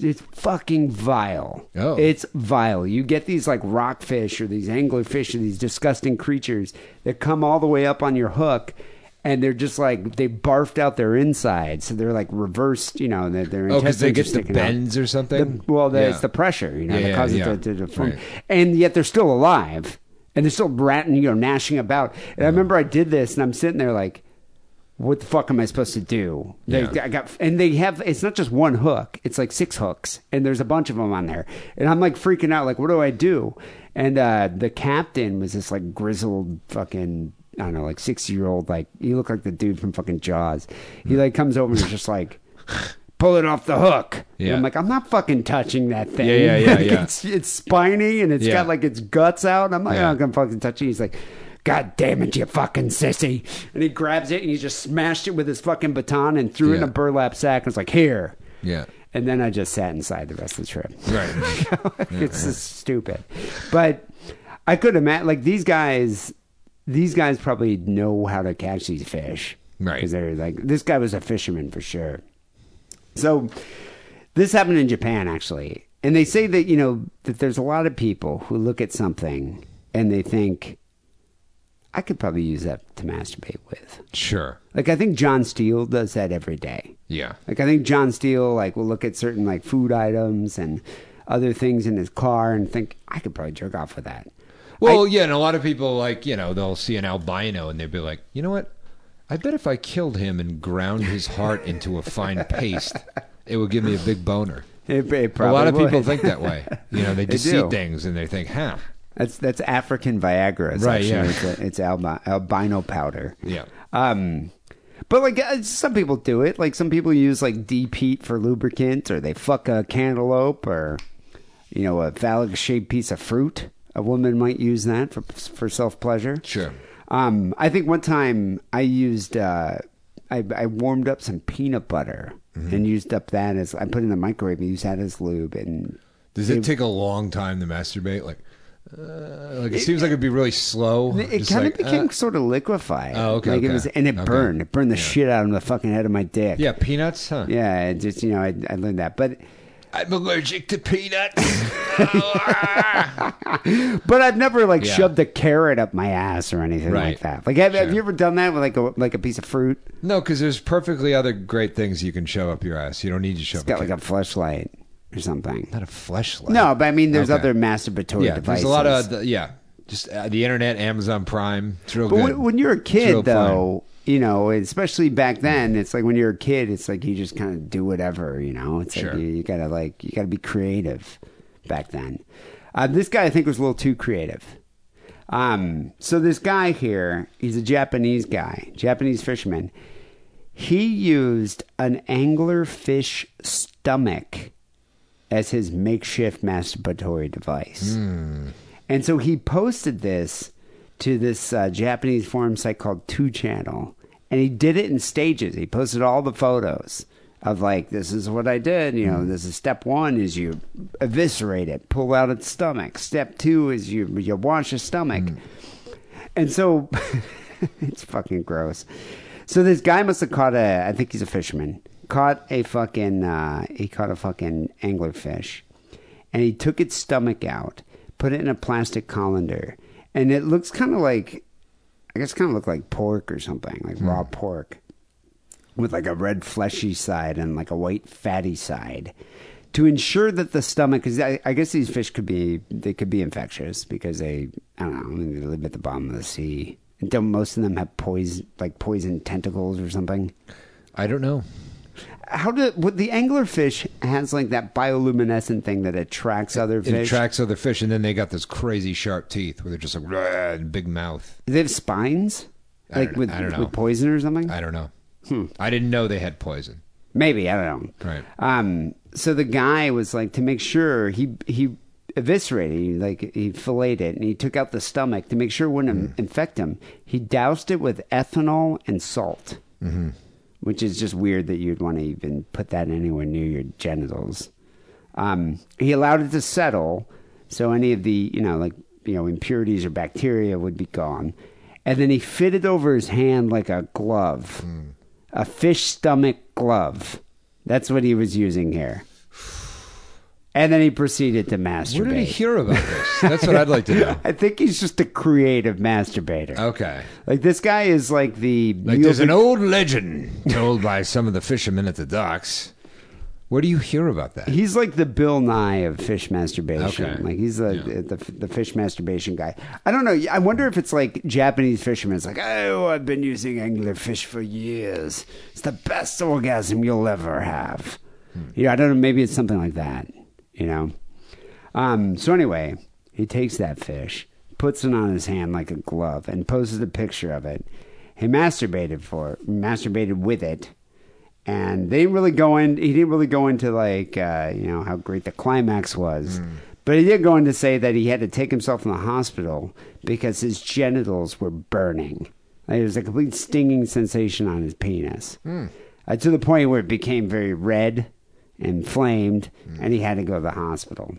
it's fucking vile Oh. it's vile you get these like rockfish or these anglerfish or these disgusting creatures that come all the way up on your hook and they're just like they barfed out their insides so they're like reversed you know their, their Oh, because they get the sticking out. bends or something. The- well, the, Yeah. it's the pressure, you know, Yeah, that causes yeah. to, to. Right. And yet they're still alive, and they're still ratting, you know, gnashing about. And I remember I did this, and I'm sitting there like, "What the fuck am I supposed to do?" They, Yeah. I got, and they have. It's not just one hook; it's like six hooks, and there's a bunch of them on there. And I'm like freaking out, like, "What do I do?" And uh, the captain was this like grizzled fucking. I don't know, like sixty year old, like he looked like the dude from fucking Jaws. He like comes over and is just like, pull it off the hook. And Yeah. I'm like, I'm not fucking touching that thing. Yeah, yeah, yeah, Like, yeah. It's, it's spiny and it's Yeah. got like its guts out. And I'm like, Yeah. I'm not gonna fucking touch it. He's like, God damn it, you fucking sissy. And he grabs it and he just smashed it with his fucking baton and threw it in Yeah. a burlap sack and was like, here. Yeah. And then I just sat inside the rest of the trip. Right. it's just stupid. But I could imagine, like these guys, these guys probably know how to catch these fish, Right. Because they're like, this guy was a fisherman for sure. So this happened in Japan actually, and they say that you know that there's a lot of people who look at something and they think, I could probably use that to masturbate with. Sure. Like I think John Steele does that every day. Yeah. Like I think John Steele like will look at certain like food items and other things in his car and think I could probably jerk off with that. Well, yeah, and a lot of people like you know they'll see an albino and they'll be like, you know what? I bet if I killed him and ground his heart into a fine paste, it would give me a big boner. It, it a lot of people think that way. You know, they They just see things and they think, huh? That's that's African Viagra. It's Right, actually, yeah. It's, a, it's albi- albino powder. Yeah. Um, but like uh, some people do it. Like some people use like deep heat for lubricant, or they fuck a cantaloupe, or you know a phallic shaped piece of fruit. A woman might use that for for self pleasure. Sure. Um, I think one time I used uh, I, I warmed up some peanut butter Mm-hmm. and used up that as I put it in the microwave and used that as lube and Does it take a long time to masturbate? Like, uh, like it, seems like it'd be really slow. It kind like, of became uh, sort of liquefied. Oh, okay, Like it was, and it Okay. burned. It burned the Yeah. shit out of the fucking head of my dick. yeah, peanuts, huh? yeah. It just you know, I, I learned that, but I'm allergic to peanuts. but I've never like Yeah. shoved a carrot up my ass or anything like that. Like, have, have you ever done that with like a like a piece of fruit? No, because there's perfectly other great things you can shove up your ass. You don't need to shove. It's got a like a fleshlight or something. not a fleshlight. No, but I mean, there's Okay. other masturbatory yeah, devices. there's a lot of the, yeah, just uh, the internet, Amazon Prime. It's real But good. when, when you're a real kid, though, you know, especially back then, it's like when you're a kid, it's like you just kind of do whatever, you know. It's Sure. like you, you gotta like you gotta be creative back then. Uh, this guy, I think, was a little too creative. Um, so this guy here, he's a Japanese guy, Japanese fisherman. He used an angler fish stomach as his makeshift masturbatory device. Hmm. And so he posted this to this uh, Japanese forum site called Two Channel, and he did it in stages. He posted all the photos of like, this is what I did. You know, hmm. this is step one is you eviscerate it, pull out its stomach. Step two is you you wash the stomach. Hmm. And so it's fucking gross. So this guy must have caught a. I think he's a fisherman. Caught a fucking. Uh, he caught a fucking anglerfish, and he took its stomach out, put it in a plastic colander, and it looks kind of like. I guess kind of look like pork or something, like raw pork, with like a red fleshy side and like a white fatty side. To ensure that the stomach, because I, I guess these fish could be, they could be infectious because they, I don't know, I mean, they live at the bottom of the sea. Don't most of them have poison, like poison tentacles or something? I don't know. How do what the anglerfish has like that bioluminescent thing that attracts other fish. It fish? attracts other fish, and then they got those crazy sharp teeth where they're just like "Rah," and big mouth. Do they have spines, I like don't- with I don't know. with poison or something? I don't know. Hmm. I didn't know they had poison. Maybe I don't know. Right. Um. So the guy was like to make sure he he eviscerated, he, like he filleted it, and he took out the stomach to make sure it wouldn't infect him. He doused it with ethanol and salt, mm-hmm. Which is just weird that you'd want to even put that anywhere near your genitals. Um. He allowed it to settle, so any of the you know like you know impurities or bacteria would be gone, and then he fitted over his hand like a glove a fish stomach glove. That's what he was using here. And then he proceeded to masturbate. Where did he hear about this? That's what I'd like to know. I think he's just a creative masturbator. Okay. Like this guy is like the Like there's an old legend told by some of the fishermen at the docks. Where do you hear about that? He's like the Bill Nye of fish masturbation. Okay. Like he's the, Yeah. the the fish masturbation guy. I don't know. I wonder if it's like Japanese fishermen. It's like, oh, I've been using anglerfish for years. It's the best orgasm you'll ever have. Hmm. Yeah, I don't know. Maybe it's something like that. You know. Um. So anyway, he takes that fish, puts it on his hand like a glove, and poses a picture of it. He masturbated for masturbated with it, and they didn't really go in. He didn't really go into like uh, you know how great the climax was, but he did go in to say that he had to take himself in the hospital because his genitals were burning. Like, there was a complete stinging sensation on his penis, uh, to the point where it became very red, inflamed, and he had to go to the hospital.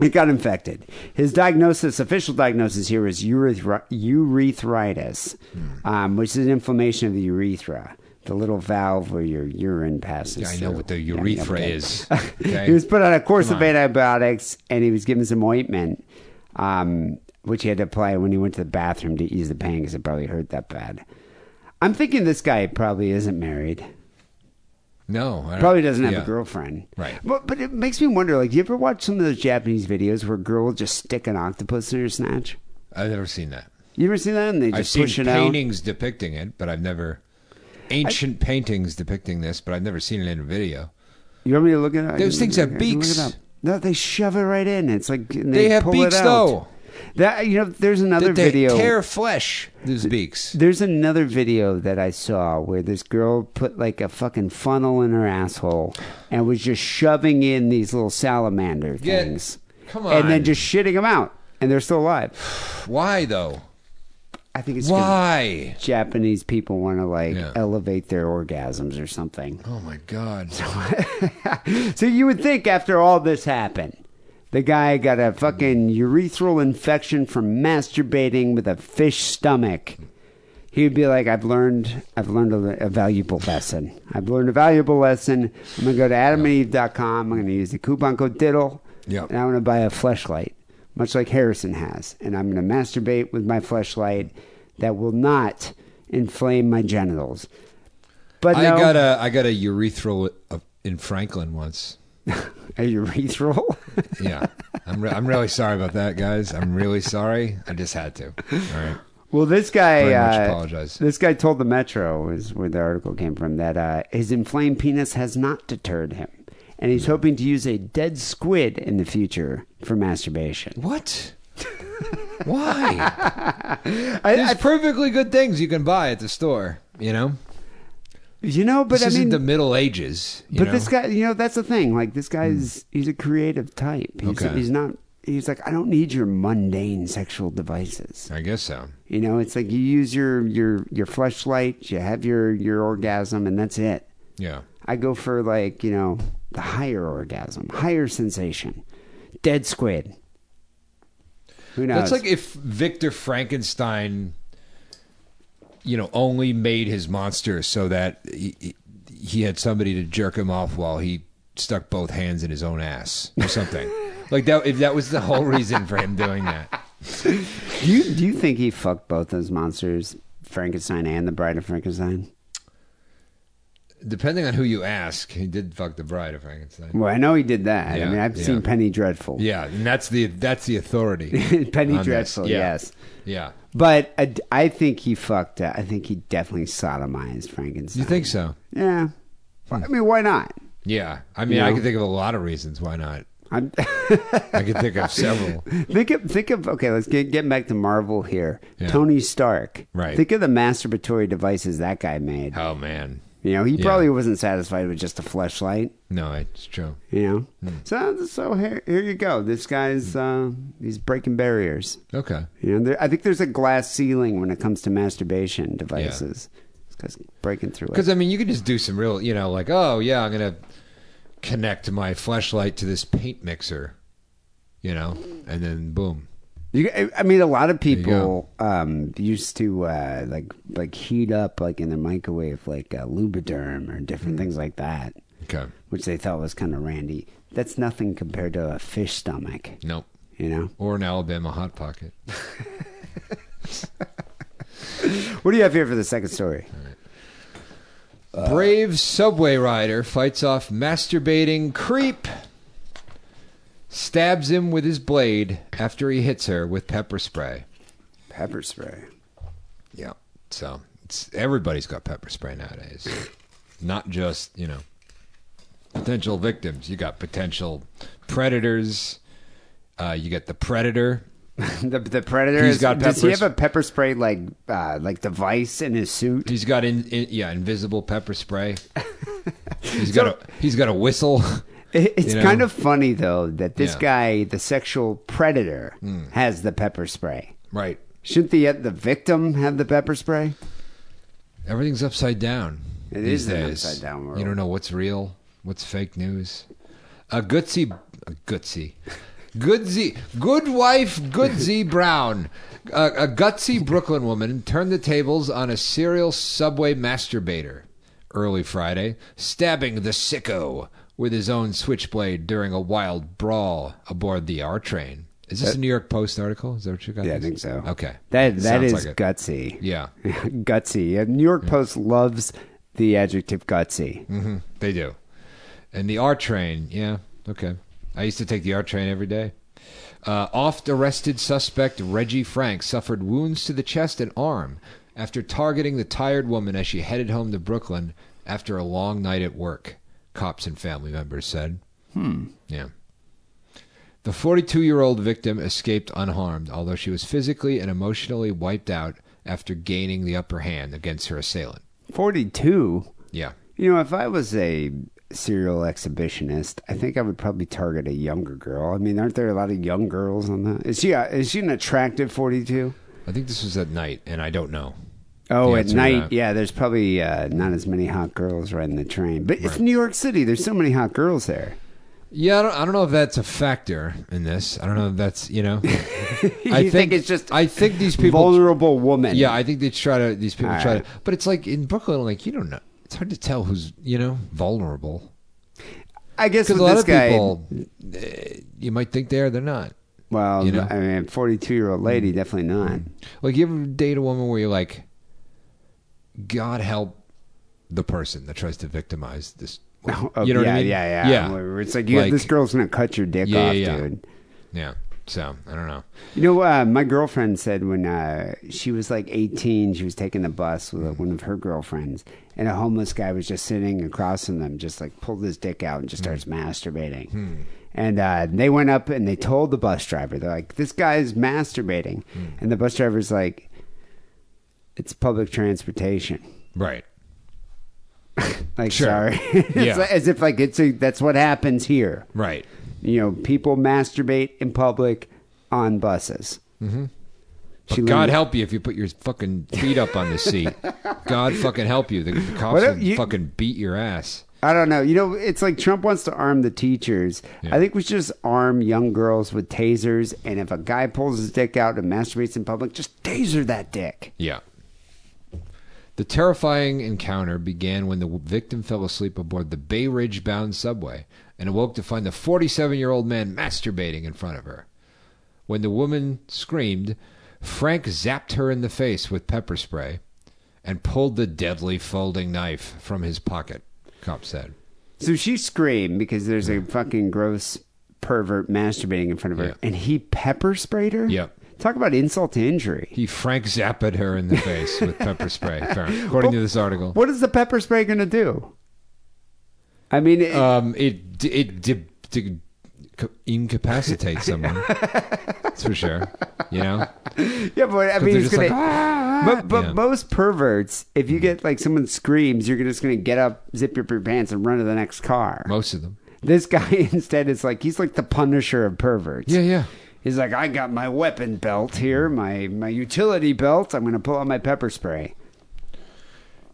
It got infected. His diagnosis, official diagnosis here is urethra, urethritis, um, which is an inflammation of the urethra, the little valve where your urine passes. Yeah, I know through. what the urethra okay. is. Okay. he was put on a course Come of on. antibiotics, and he was given some ointment, um, which he had to apply when he went to the bathroom to ease the pain because it probably hurt that bad. I'm thinking this guy probably isn't married. No, I Probably doesn't have yeah. a girlfriend. Right. But, but it makes me wonder like, do you ever watch some of those Japanese videos where a girl will just stick an octopus in her snatch? I've never seen that. You ever seen that? And they I've just seen push it out. paintings depicting it, but I've never ancient paintings depicting this, but I've never seen it in a video. You want me to look at it up? Those things have I it beaks. No, they shove it right in. It's like They, they, have beaks it out. though. That you know, there's another That they video. tear flesh. Those beaks. There's another video that I saw where this girl put like a fucking funnel in her asshole and was just shoving in these little salamander Get- things, come on. and then just shitting them out, and they're still alive. Why though? I think it's Why? Japanese people want to like Yeah. elevate their orgasms or something. Oh my god. So you would think after all this happened, the guy got a fucking urethral infection from masturbating with a fish stomach. He would be like, "I've learned, I've learned a, a valuable lesson. I've learned a valuable lesson. I'm gonna go to AdamandEve.com. I'm gonna use the coupon code Diddle, Yep. and I'm gonna buy a fleshlight, much like Harrison has, and I'm gonna masturbate with my fleshlight that will not inflame my genitals." But I no, got a I got a urethral uh, in Franklin once. a urethral. Yeah, I'm re- I'm really sorry about that, guys. I'm really sorry. I just had to. All right. Well, this guy, Very much uh, apologize. this guy told the Metro, is where the article came from, that uh, his inflamed penis has not deterred him, and he's hoping to use a dead squid in the future for masturbation. What? Why? I, There's I- perfectly good things you can buy at the store. You know, you know, but this I isn't mean, the Middle Ages. you but know? this guy, you know, that's the thing. Like this guy's, hmm. he's a creative type. He's, Okay. he's not. He's like, I don't need your mundane sexual devices. I guess so. You know, it's like you use your your your fleshlight, you have your your orgasm, and that's it. Yeah. I go for like, you know, the higher orgasm, higher sensation. Dead squid. Who knows? That's like if Victor Frankenstein, you know, only made his monster so that he, he- he had somebody to jerk him off while he stuck both hands in his own ass or something. like that, if that was the whole reason for him doing that. do you do you think he fucked both those monsters, Frankenstein and the Bride of Frankenstein? Depending on who you ask, he did fuck the bride of Frankenstein. Well, I know he did that. Yeah, I mean, I've yeah. seen Penny Dreadful. Yeah, and that's the that's the authority. Penny. Dreadful, Yeah. yes. Yeah. But I, I think he fucked. Uh, I think he definitely sodomized Frankenstein. You think so? Yeah. I mean, why not? Yeah. I mean, You I know? can think of a lot of reasons why not. I'm I can think of several. think of think of okay. Let's get get back to Marvel here. Yeah. Tony Stark. Right. Think of the masturbatory devices that guy made. Oh man. You know, he Yeah. probably wasn't satisfied with just a fleshlight. No, it's true. You know, Hmm. so so here here you go. This guy's uh, he's breaking barriers. Okay. You know, there, I think there's a glass ceiling when it comes to masturbation devices. This guy's breaking through it. Because I mean, you could just do some real, you know, like, oh yeah, I'm gonna connect my fleshlight to this paint mixer, you know, and then boom. You, I mean, a lot of people um, used to uh, like like heat up like in the microwave like uh, Lubriderm or different things like that, Okay. which they thought was kind of randy. That's nothing compared to a fish stomach. Nope. You know. Or an Alabama hot pocket. What do you have here for the second story? Brave subway rider fights off masturbating creep. Stabs him with his blade after he hits her with pepper spray. Pepper spray. Yeah. So it's everybody's got pepper spray nowadays. Not just, you know, potential victims. You got potential predators. Uh, you got the predator the the predator. He's is- got does he have a pepper spray like uh, like device in his suit? He's got in, in yeah invisible pepper spray. He's got a he's got a whistle. It- It's You know? kind of funny though that this Yeah. guy, the sexual predator, hmm. has the pepper spray. Right. Shouldn't the the victim have the pepper spray? Everything's upside down It these days. upside down world. You don't know what's real, what's fake news. A gutsy, a gutsy, goodsy, good wife, goodsy Brown, a, a gutsy Brooklyn woman turned the tables on a serial subway masturbator early Friday, stabbing the sicko with his own switchblade during a wild brawl aboard the R train. Is this a New York Post article? Is that what you got? Yeah, I think so. Okay, That that Sounds is like gutsy. Yeah, gutsy. And New York Post loves the adjective gutsy. hmm They do. And the R train, yeah, okay. I used to take the R train every day. Uh, oft arrested suspect Reggie Frank suffered wounds to the chest and arm after targeting the tired woman as she headed home to Brooklyn after a long night at work, cops and family members said. Hmm. Yeah. The 42 year old victim escaped unharmed, although she was physically and emotionally wiped out after gaining the upper hand against her assailant. Forty two. Yeah. You know, if I was a serial exhibitionist, I think I would probably target a younger girl. I mean, aren't there a lot of young girls on that? Is she a, is she an attractive forty two? I think this was at night, and I don't know. Oh, at night, yeah. There's probably uh, not as many hot girls riding the train, but it's Right. New York City. There's so many hot girls there. Yeah, I don't, I don't know if that's a factor in this. I don't know if that's you know. I You think it's just I think these people. vulnerable woman. Yeah, I think they try to. These people All try right. to. But it's like in Brooklyn, like you don't know. It's hard to tell who's you know vulnerable I guess because with a lot this of guy, people, eh, you might think they are, they're not. well, you know? I mean, 42 year old lady, definitely not. Like you ever date a woman where you're like, God help the person that tries to victimize this. Oh, you know yeah, what I mean? Yeah, yeah, Yeah. It's like, you Like- this girl's gonna cut your dick Yeah, off, yeah, dude. Yeah. So I don't know. You know, uh, my girlfriend said when uh, she was like 18, she was taking the bus with uh, one of her girlfriends, and a homeless guy was just sitting across from them, just like pulled his dick out and just starts masturbating. And uh, they went up and they told the bus driver, they're like, this guy's masturbating. And the bus driver's like, it's public transportation. Right. Like, Sure. sorry. Yeah. like- as if like it's a, that's what happens here. Right. You know, people masturbate in public on buses. Mm-hmm. But God help you if you put your fucking feet up on the seat. God fucking help you. The cops will you- fucking beat your ass. I don't know. You know, it's like Trump wants to arm the teachers. Yeah. I think we should just arm young girls with tasers. And if a guy pulls his dick out and masturbates in public, just taser that dick. Yeah. The terrifying encounter began when the victim fell asleep aboard the Bay Ridge bound subway and awoke to find the 47 year old man masturbating in front of her. When the woman screamed, Frank zapped her in the face with pepper spray and pulled the deadly folding knife from his pocket, cop said. So she screamed because there's a fucking gross pervert masturbating in front of her, Yeah. and he pepper sprayed her. Yep. Talk about insult to injury. He Frank zapped her in the face with pepper spray, according to this article. What is the pepper spray going to do? I mean, it, Um, it it di- di- incapacitates someone. That's for sure. You know, yeah, but I mean, it's gonna. like, "Ah!" but but Yeah. most perverts, if you get like someone screams, you're just going to get up, zip up your pants, and run to the next car. most of them. This guy instead is like he's like the Punisher of perverts. Yeah, yeah. He's like, I got my weapon belt here, my my utility belt. I'm going to pull out my pepper spray.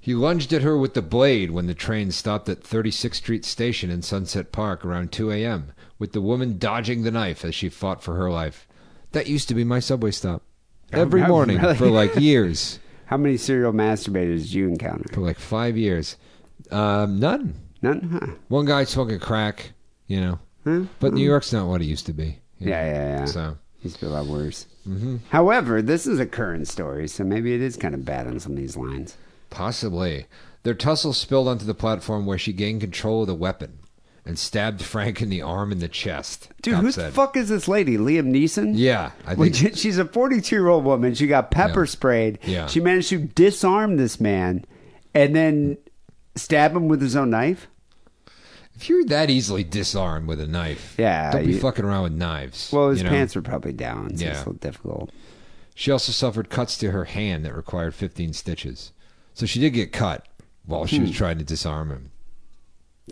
He lunged at her with the blade when the train stopped at 36th Street Station in Sunset Park around 2 a.m., with the woman dodging the knife as she fought for her life. That used to be my subway stop. Every Oh, morning really? for like years. How many serial masturbators did you encounter? For like five years. Um, none. None. Huh? One guy smoking crack, you know. Huh? But New York's not what it used to be. Yeah, yeah, yeah. So, be a lot worse. Mm-hmm. However, this is a current story, so maybe it is kind of bad on some of these lines. possibly. Their tussle spilled onto the platform where she gained control of the weapon and stabbed Frank in the arm and the chest. Dude, who the fuck is this lady? Liam Neeson? Yeah, I think. she- she's a 42 year old woman. She got pepper Yeah. sprayed. Yeah. She managed to disarm this man and then stab him with his own knife. If you're that easily disarmed with a knife, Yeah, don't be you- fucking around with knives. Well, his you know? pants were probably down, so Yeah. it's a little difficult. She also suffered cuts to her hand that required 15 stitches. So she did get cut while she Hmm. was trying to disarm him.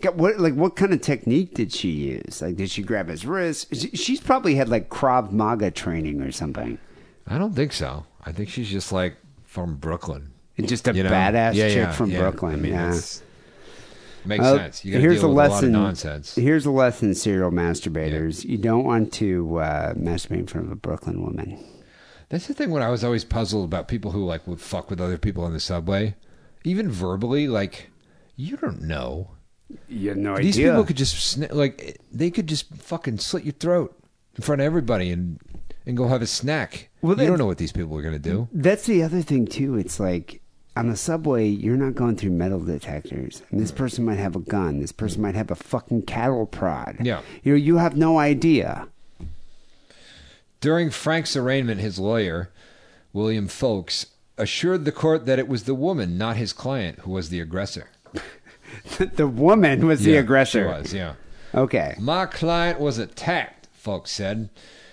God, What like what kind of technique did she use? Like, did she grab his wrist? She- She's probably had like Krav Maga training or something. I don't think so. I think she's just like from Brooklyn. And just a You know? badass Yeah, chick yeah, from yeah. Brooklyn. I mean, yeah. that's- makes Uh, sense. You got to here's deal a with lesson. a lot of nonsense. Here's a lesson, serial masturbators. You don't want to uh, masturbate in front of a Brooklyn woman. That's the thing when I was always puzzled about people who like would fuck with other people on the subway, even verbally. Like, you don't know. You have no These idea. These people could just like they could just fucking slit your throat in front of everybody and and go have a snack. Well, you don't know what these people are going to do. That's the other thing too. It's like on the subway, you're not going through metal detectors. And this hmm. person might have a gun. This person might have a fucking cattle prod. Yeah. You know, you have no idea. During Frank's arraignment, his lawyer, William Folks, assured the court that it was the woman, not his client, who was the aggressor. the woman was the aggressor. She was, yeah. Okay. My client was attacked, Folks said.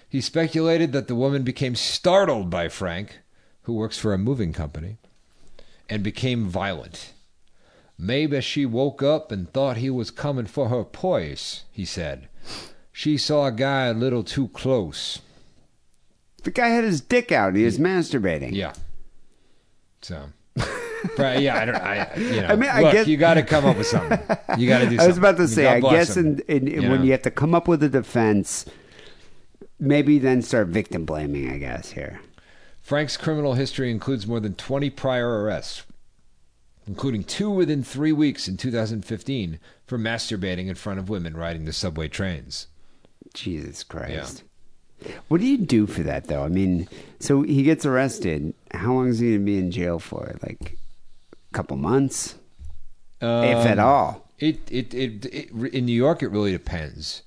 He speculated that the woman became startled by Frank, who works for a moving company, and became violent. Maybe she woke up and thought he was coming for her poise, he said. She saw a guy a little too close. The guy had his dick out. He was masturbating. Yeah. So, Right, yeah, I don't. I you know. I mean, I look, guess- you got to come up with something. You got to do. something. I was about to say, I guess in, in, you when know? you have to come up with a defense, maybe then start victim blaming, I guess, here. Frank's criminal history includes more than 20 prior arrests, including two within three weeks in 2015 for masturbating in front of women riding the subway trains. Jesus Christ. What do you do for that, though? I mean, so he gets arrested. How long is he going to be in jail for? Like a couple months? if at Um, all. It, it, it, it, in New York, it really depends.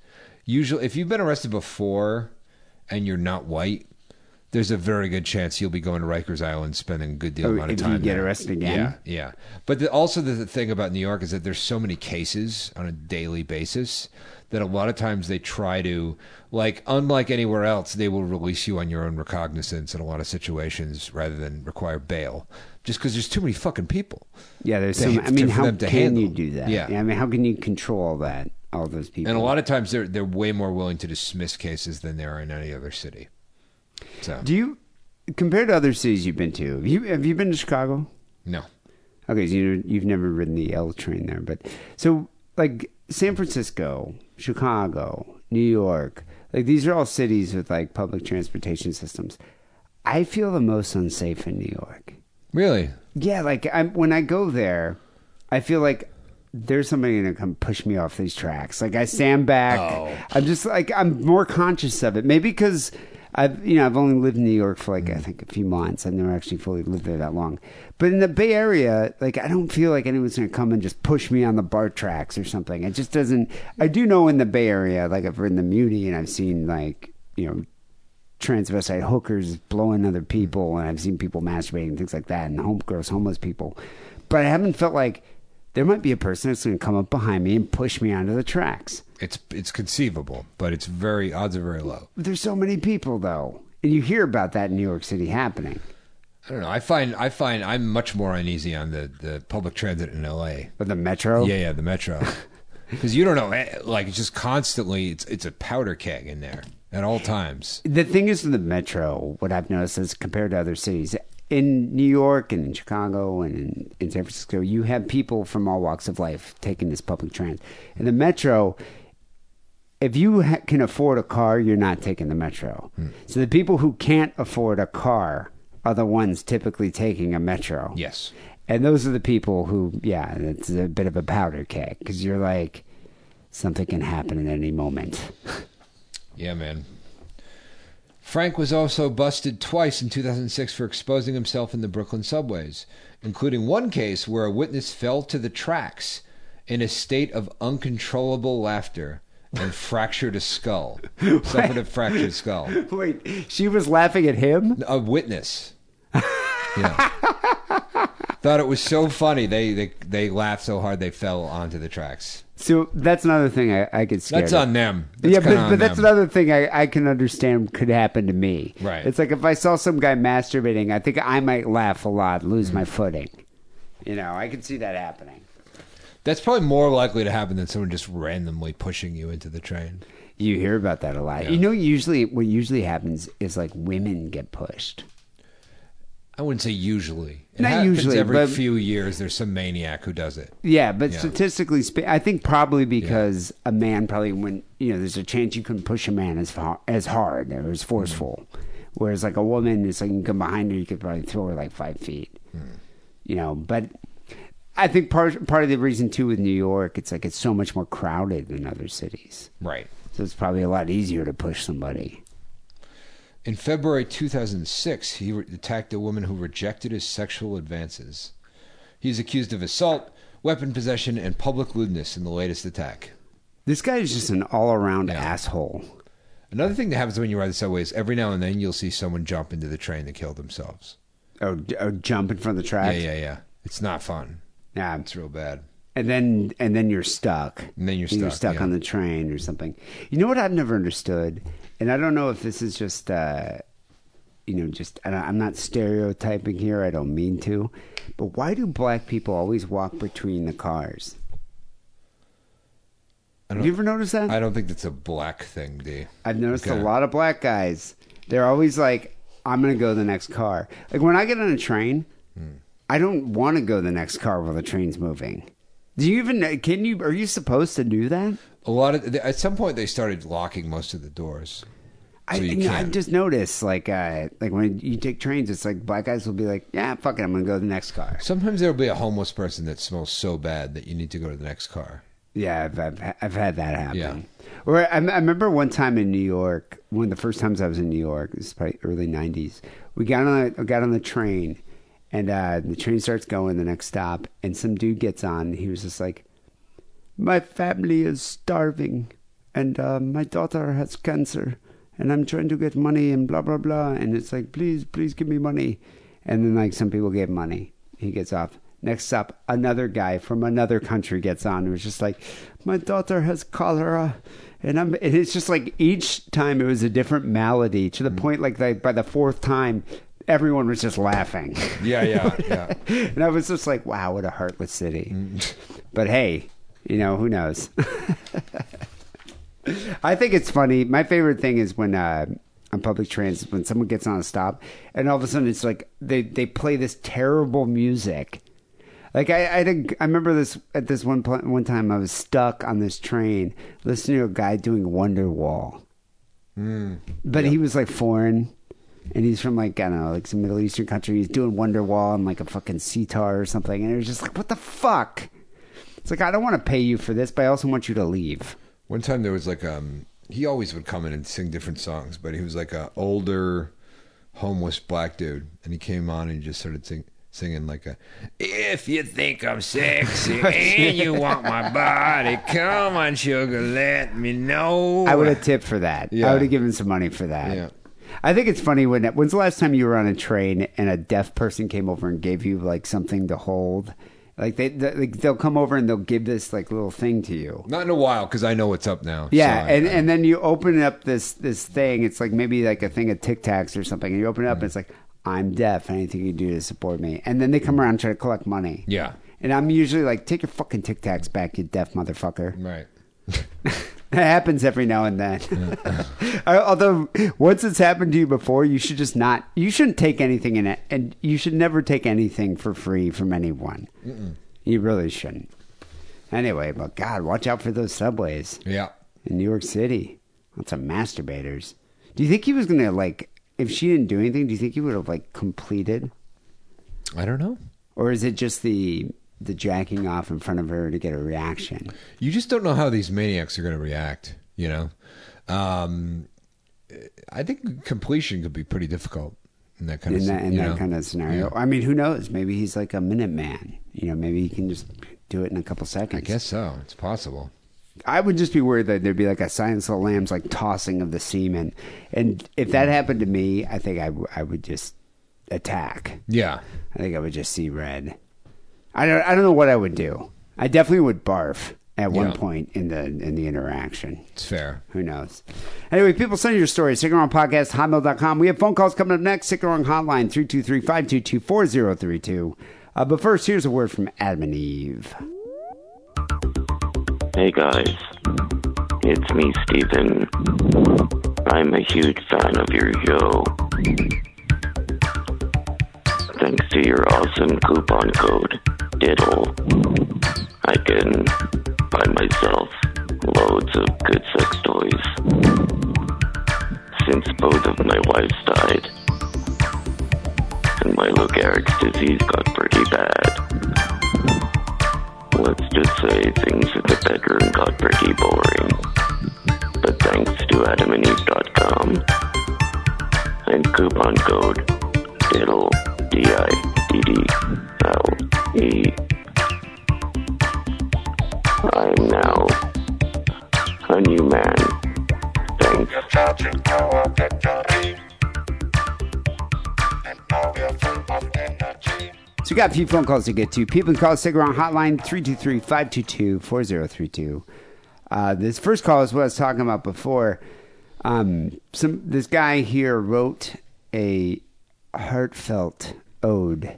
Usually, if you've been arrested before and you're not white, there's a very good chance you'll be going to Rikers Island, spending a good deal Oh, amount of if you time. get there. arrested again? yeah, yeah. But the, also, the, the thing about New York is that there's so many cases on a daily basis that a lot of times they try to, like, unlike anywhere else, they will release you on your own recognizance in a lot of situations rather than require bail, just because there's too many fucking people. Yeah, there's to- some. I mean, for how can handle. you do that? Yeah. I mean, how can you control all that? All those people. And a lot of times they're they're way more willing to dismiss cases than they are in any other city. So Do you, compared to other cities you've been to, have you have you been to Chicago? no, Okay, so you you've never ridden the L train there, but so like San Francisco, Chicago, New York, like these are all cities with like public transportation systems. I feel the most unsafe in New York. really, Yeah, like I'm when I go there, I feel like there's somebody gonna come push me off these tracks. Like I stand back. Oh. I'm just like I'm more conscious of it. Maybe because I've you know I've only lived in New York for like I think a few months. I've never actually fully lived there that long. But in the Bay Area, like I don't feel like anyone's gonna come and just push me on the BART tracks or something. It just doesn't. I do know in the Bay Area, like I've ridden the Muni and I've seen like you know transvestite hookers blowing other people, and I've seen people masturbating things like that, and home gross homeless people. But I haven't felt like there might be a person that's going to come up behind me and push me onto the tracks. it's it's conceivable, but it's very odds are very low. There's so many people though, and you hear about that in New York City happening. I don't know. I find I find I'm much more uneasy on the the public transit in L.A. But the metro, Yeah, yeah, the metro. Because you don't know, eh, like it's just constantly it's it's a powder keg in there at all times. The thing is, in the metro, what I've noticed is compared to other cities, in New York and in Chicago and in, in San Francisco, you have people from all walks of life taking this public transit. In the metro, if you ha- can afford a car, you're not taking the metro. Hmm. So the people who can't afford a car are the ones typically taking a metro. Yes. And those are the people who, yeah, it's a bit of a powder keg because you're like, something can happen at any moment. Yeah, man. Frank was also busted twice in 2006 for exposing himself in the Brooklyn subways, including one case where a witness fell to the tracks in a state of uncontrollable laughter and fractured a skull. Suffered a fractured skull. Wait, she was laughing at him? A witness. Yeah. Thought it was so funny. They, they they laughed so hard they fell onto the tracks. So that's another thing I, I get scared. That's of. on them. That's yeah, but, but that's them. another thing I, I can understand could happen to me. Right. It's like if I saw some guy masturbating, I think I might laugh a lot, lose Mm. my footing. You know, I could see that happening. That's probably more likely to happen than someone just randomly pushing you into the train. You hear about that a lot. You know, usually what usually happens is like women get pushed. I wouldn't say usually. It Not usually, Every but- few years, there's some maniac who does it. Yeah, but statistically, spe- I think probably because a man probably when you know there's a chance you couldn't push a man as far, as hard or as hmm. forceful, whereas like a woman, it's like you can come behind her, you could probably throw her like five feet. Hmm. You know, but I think part part of the reason too with New York, it's like it's so much more crowded than other cities, Right. so it's probably a lot easier to push somebody. In February 2006, he re- attacked a woman who rejected his sexual advances. He is accused of assault, weapon possession, and public lewdness in the latest attack. This guy is just an all around Yeah. asshole. Another thing that happens when you ride the subway is every now and then you'll see someone jump into the train to kill themselves. Oh, or, or oh, jump in front of the track. Yeah, yeah, yeah. It's not fun. yeah. It's real bad. And then and then you're stuck. And then you're You're stuck, stuck yeah. on the train or something. You know what I've never understood, and I don't know if this is just, uh, you know, just I'm not stereotyping here. I don't mean to, but why do black people always walk between the cars? Have you ever noticed that? I don't think that's a black thing, Dee. I've noticed Okay. a lot of black guys. They're always like, "I'm going to go the next car." Like when I get on a train, Hmm. I don't want to go the next car while the train's moving. Do you even? Can you? Are you supposed to do that? A lot of at some point they started locking most of the doors. I, So you you know, I just noticed, like, uh, like when you take trains, it's like black guys will be like, "Yeah, fuck it, I'm gonna go to the next car." Sometimes there'll be a homeless person that smells so bad that you need to go to the next car. Yeah, I've I've, I've had that happen. Yeah. Or I, I remember one time in New York, one of the first times I was in New York, this is probably early '90s. We got on the, got on the train, and uh, the train starts going. The next stop, and some dude gets on. He was just like, "My family is starving, and uh, my daughter has cancer, and I'm trying to get money, and blah blah blah." And it's like, "Please, please give me money." And then like some people gave money. He gets off. Next stop, another guy from another country gets on. It was just like, "My daughter has cholera." And I'm, and it's just like each time it was a different malady to the point like, like by the fourth time, everyone was just laughing. Yeah, yeah, yeah. and I was just like, wow, what a heartless city. But hey, you know, who knows? I think it's funny. My favorite thing is when uh, on public transit, when someone gets on a stop and all of a sudden it's like they, they play this terrible music. Like I, I, a- I remember this at this one pl- one time I was stuck on this train listening to a guy doing Wonderwall, but he was like foreign, and he's from like I don't know like some Middle Eastern country. He's doing Wonderwall on like a fucking sitar or something, and it was just like what the fuck. It's like I don't want to pay you for this, but I also want you to leave. One time there was like um he always would come in and sing different songs, but he was like a older homeless black dude, and he came on and he just started sing, singing like a If you think I'm sexy and you want my body, come on, sugar, let me know. I would have tipped for that. Yeah. I would have given some money for that. Yeah. I think it's funny when when's the last time you were on a train and a deaf person came over and gave you like something to hold? Like they, they they'll come over and they'll give this like little thing to you. not in a while because I know what's up now. Yeah, so I- and, I- and then you open up this this thing. It's like maybe like a thing of Tic Tacs or something, and you open it up and it's like I'm deaf. Anything you do to support me, and then they come around and try to collect money. yeah, and I'm usually like, take your fucking Tic Tacs back, you deaf motherfucker. right. That happens every now and then. Although once it's happened to you before, you should just not. You shouldn't take anything in it, and you should never take anything for free from anyone. You really shouldn't. Anyway, but God, watch out for those subways Yeah. in New York City. Lots of masturbators. Do you think he was gonna like? If she didn't do anything, do you think he would have like completed, I don't know. or is it just the the jacking off in front of her to get a reaction? You just don't know how these maniacs are going to react. You know, um, I think completion could be pretty difficult in that kind in of that in that know? kind of scenario. I mean, who knows? Maybe he's like a minute man. You know, maybe he can just do it in a couple seconds. I guess so. It's possible. I would just be worried that there'd be like a Silence of the Lambs like tossing of the semen, and if that happened to me, I think I, w- I would just attack. Yeah. I think I would just see red. I don't I don't know what I would do. I definitely would barf, at one Yeah. point in the in the interaction. It's fair. Who knows? Anyway, people send your stories. Sick and Wrong Podcast, hotmail.com. We have phone calls coming up next. Sick and Wrong Hotline, 323-522-4032. Uh, but first, here's a word from Adam and Eve. Hey guys, it's me, Steven. I'm a huge fan of your show. To your awesome coupon code, Diddle, I can buy myself loads of good sex toys. Since both of my wives died, and my Lou Gehrig's disease got pretty bad. Let's just say things in the bedroom got pretty boring. But thanks to adamandeve.com and coupon code DIDDLE, D-I-D-D-L-E, I'm now a new man. Thanks. So we got a few phone calls to get to. People can call us Sick and Wrong Hotline, 323-522-4032. Uh, this first call is what I was talking about before. Um, some This guy here wrote a heartfelt ode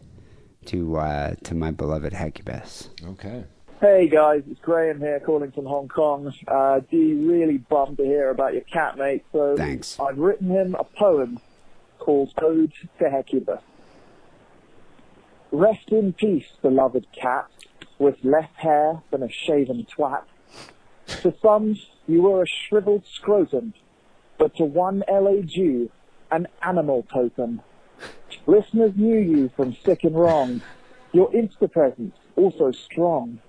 to uh, to my beloved Hecubus. Okay. Hey guys, it's Graham here calling from Hong Kong. Uh, Dee really bummed to hear about your cat mate, so Thanks. I've written him a poem called Ode to Hecuba. Rest in peace, beloved cat, with less hair than a shaven twat. To some, you were a shriveled scrotum, but to one LA Jew, an animal totem. Listeners knew you from Sick and Wrong. Your Insta presence also strong.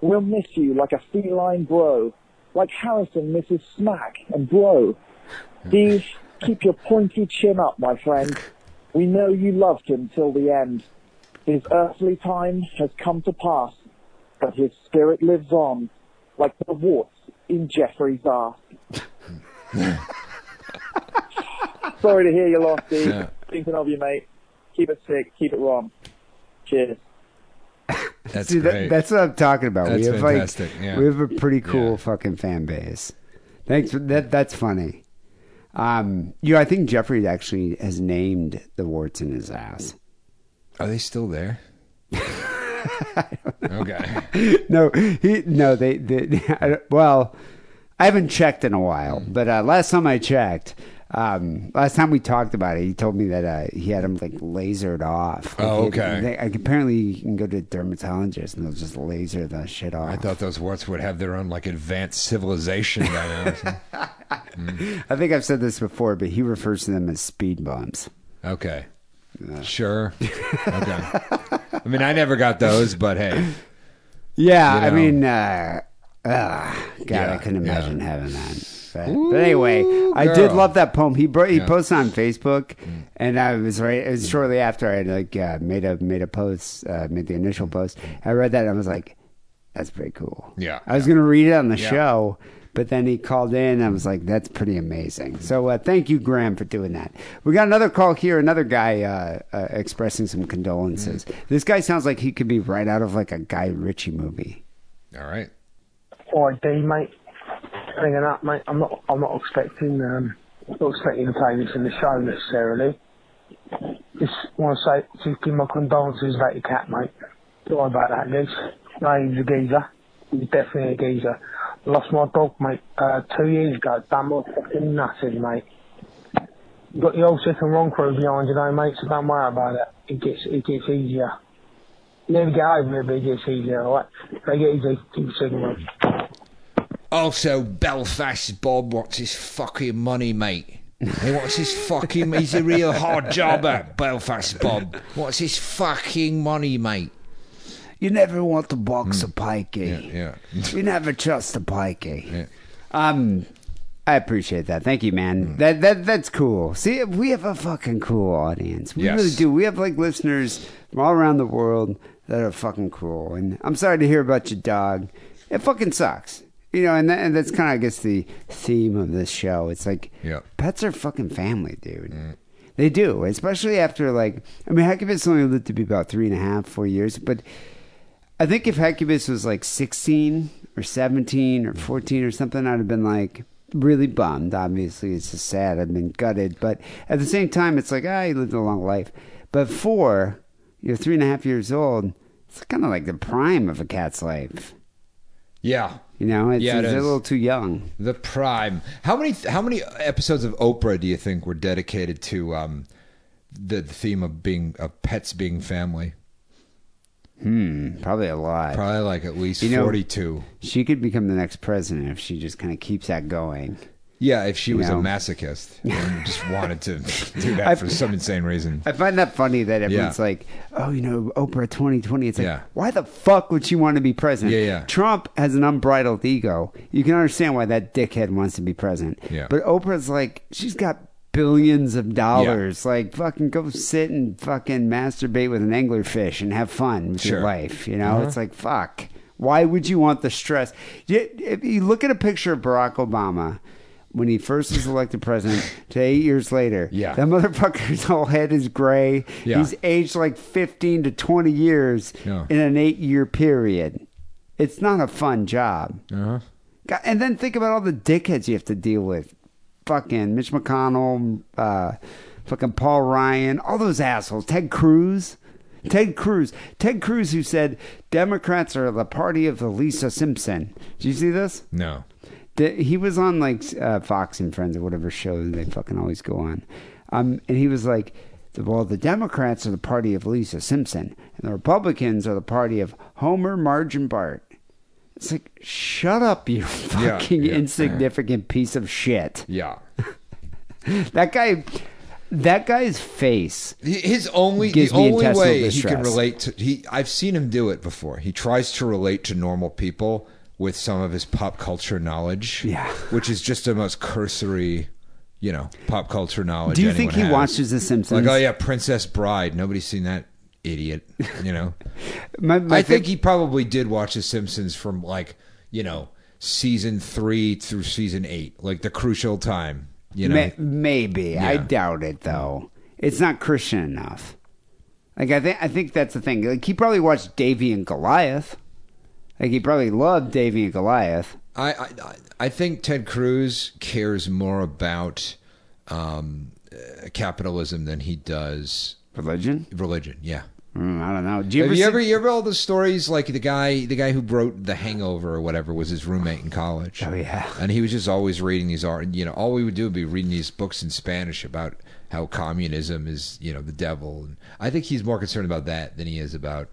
We'll miss you like a feline bro, like Harrison misses Smack and Bro. Steve, keep your pointy chin up, my friend. We know you loved him till the end. His earthly time has come to pass, but his spirit lives on, like the warts in Jeffrey's ass. Sorry to hear you lost, Steve. Yeah. Thinking of you, mate. Keep it sick, keep it wrong. Cheers. That's See, that, great. that's what I'm talking about. we That's have fantastic, like yeah. we have a pretty cool Yeah. fucking fan base. Thanks for that. That's funny. Um, you know, I think Jeffrey actually has named the warts in his ass. Are they still there? okay. no, he no they, they I well, I haven't checked in a while, Hmm. but uh, last time I checked, um, last time we talked about it, he told me that uh, he had him like lasered off. Like, Oh, okay. they- like, apparently, you can go to a dermatologist and they'll just laser the shit off. I thought those warts would have their own like advanced civilization by now. I think I've said this before, but he refers to them as speed bumps. Okay. Sure. Okay. I mean, I never got those, but hey. Yeah, You I mean, uh, uh, God, Yeah, I couldn't yeah. imagine having that. But, but anyway, I did love that poem. He bro- he Yeah. Mm. posted on Facebook, and I was right. It was shortly after I had like uh, made a made a post, uh, made the initial post. I read that and I was like, "That's pretty cool." Yeah, I was yeah. gonna read it on the Yeah. show, but then he called in. and I was like, "That's pretty amazing." So uh, thank you, Graham, for doing that. We got another call here. Another guy uh, uh, expressing some condolences. Mm. This guy sounds like he could be right out of like a Guy Ritchie movie. All right. Alright, D, mate. Hanging up, mate. I'm not. I'm not expecting. Um, not expecting to in the show necessarily. Just want to say, just give my condolences about your cat, mate. Sorry about that. No, he a geezer. He was definitely a geezer. Lost my dog, mate, uh, two years ago. Done my fucking nutted, mate. You got the old sick and wrong crew behind you, though, mate. So don't worry about it. It gets it gets easier. Never get over it, but it gets easier, alright? Take it easy. Keep sick, mate. Also, Belfast Bob wants his fucking money, mate. He wants his fucking. He's a real hard jobber, Belfast Bob. What's his fucking money, mate? You never want to box a pikey. Hmm. Yeah. You never trust a pikey. Yeah. Um, I appreciate that. Thank you, Hmm. man. That that that's cool. See, we have a fucking cool audience. We Yes. really do. We have like listeners from all around the world that are fucking cool. And I'm sorry to hear about your dog. It fucking sucks. You know, and, that, and that's kind of, I guess, the theme of this show. It's like, Yeah. pets are fucking family, dude. They do, especially after like, I mean, Hecubus only lived to be about three and a half, four years, but I think if Hecubus was like 16 or 17 or 14 or something, I'd have been like really bummed. Obviously, it's just sad. I've been gutted. But at the same time, it's like, ah, he lived a long life. But four, you're three and a half years old, it's kind of like the prime of a cat's life. Yeah. You know, it's, Yeah, it it's a little too young. The prime. How many how many episodes of Oprah do you think were dedicated to um, the, the theme of being of pets being family? Hmm, probably a lot. Probably like at least You know- forty two. She could become the next president if she just kind of keeps that going. Yeah, if she was know. a masochist and just wanted to do that I've- for some insane reason. I find that funny that everyone's like, oh, you know, Oprah 2020. It's like, Yeah. why the fuck would she want to be president? Yeah, yeah. Trump has an unbridled ego. You can understand why that dickhead wants to be president. Yeah. But Oprah's like, she's got billions of dollars. Like, fucking go sit and fucking masturbate with an anglerfish and have fun with your Sure. life. You know, Uh-huh. it's like, fuck. Why would you want the stress? You- If you look at a picture of Barack Obama when he first was elected president to eight years later, Yeah. that motherfucker's whole head is gray. Yeah. He's aged like 15 to 20 years Yeah. in an eight year period. It's not a fun job. Uh-huh. God, And then think about all the dickheads you have to deal with. Fucking Mitch McConnell, uh, fucking Paul Ryan, all those assholes. Ted Cruz. Ted Cruz. Ted Cruz, who said Democrats are the party of the Lisa Simpson. Did you see this? No. The, he was on like uh, Fox and Friends or whatever show they fucking always go on, um, and he was like, "Well, the Democrats are the party of Lisa Simpson, and the Republicans are the party of Homer, Marge, and Bart." It's like, shut up, you fucking yeah. insignificant piece of shit. Yeah. That guy, that guy's face. His only the only way he can relate to he I've seen him do it before. He tries to relate to normal people with some of his pop culture knowledge. Yeah. Which is just the most cursory, you know, pop culture knowledge. Do you think he has. watches The Simpsons? Like, oh yeah, Princess Bride. Nobody's seen that idiot. You know. My, my I think he probably did watch The Simpsons from like, you know, season three through season eight, like the crucial time. You know. May- maybe. I doubt it though. It's not Christian enough. Like I think I think that's the thing. Like he probably watched Davey and Goliath. Like he probably loved Davey and Goliath. I, I I- think Ted Cruz cares more about um, uh, capitalism than he does Religion? religion. Yeah. Mm, I don't know. Do you Have ever, you ever you ever all the stories like the guy the guy who wrote The Hangover or whatever was his roommate in college? Oh, yeah. and he was just always reading these art. You know, all we would do would be reading these books in Spanish about how communism is you know the devil. And I think he's more concerned about that than he is about.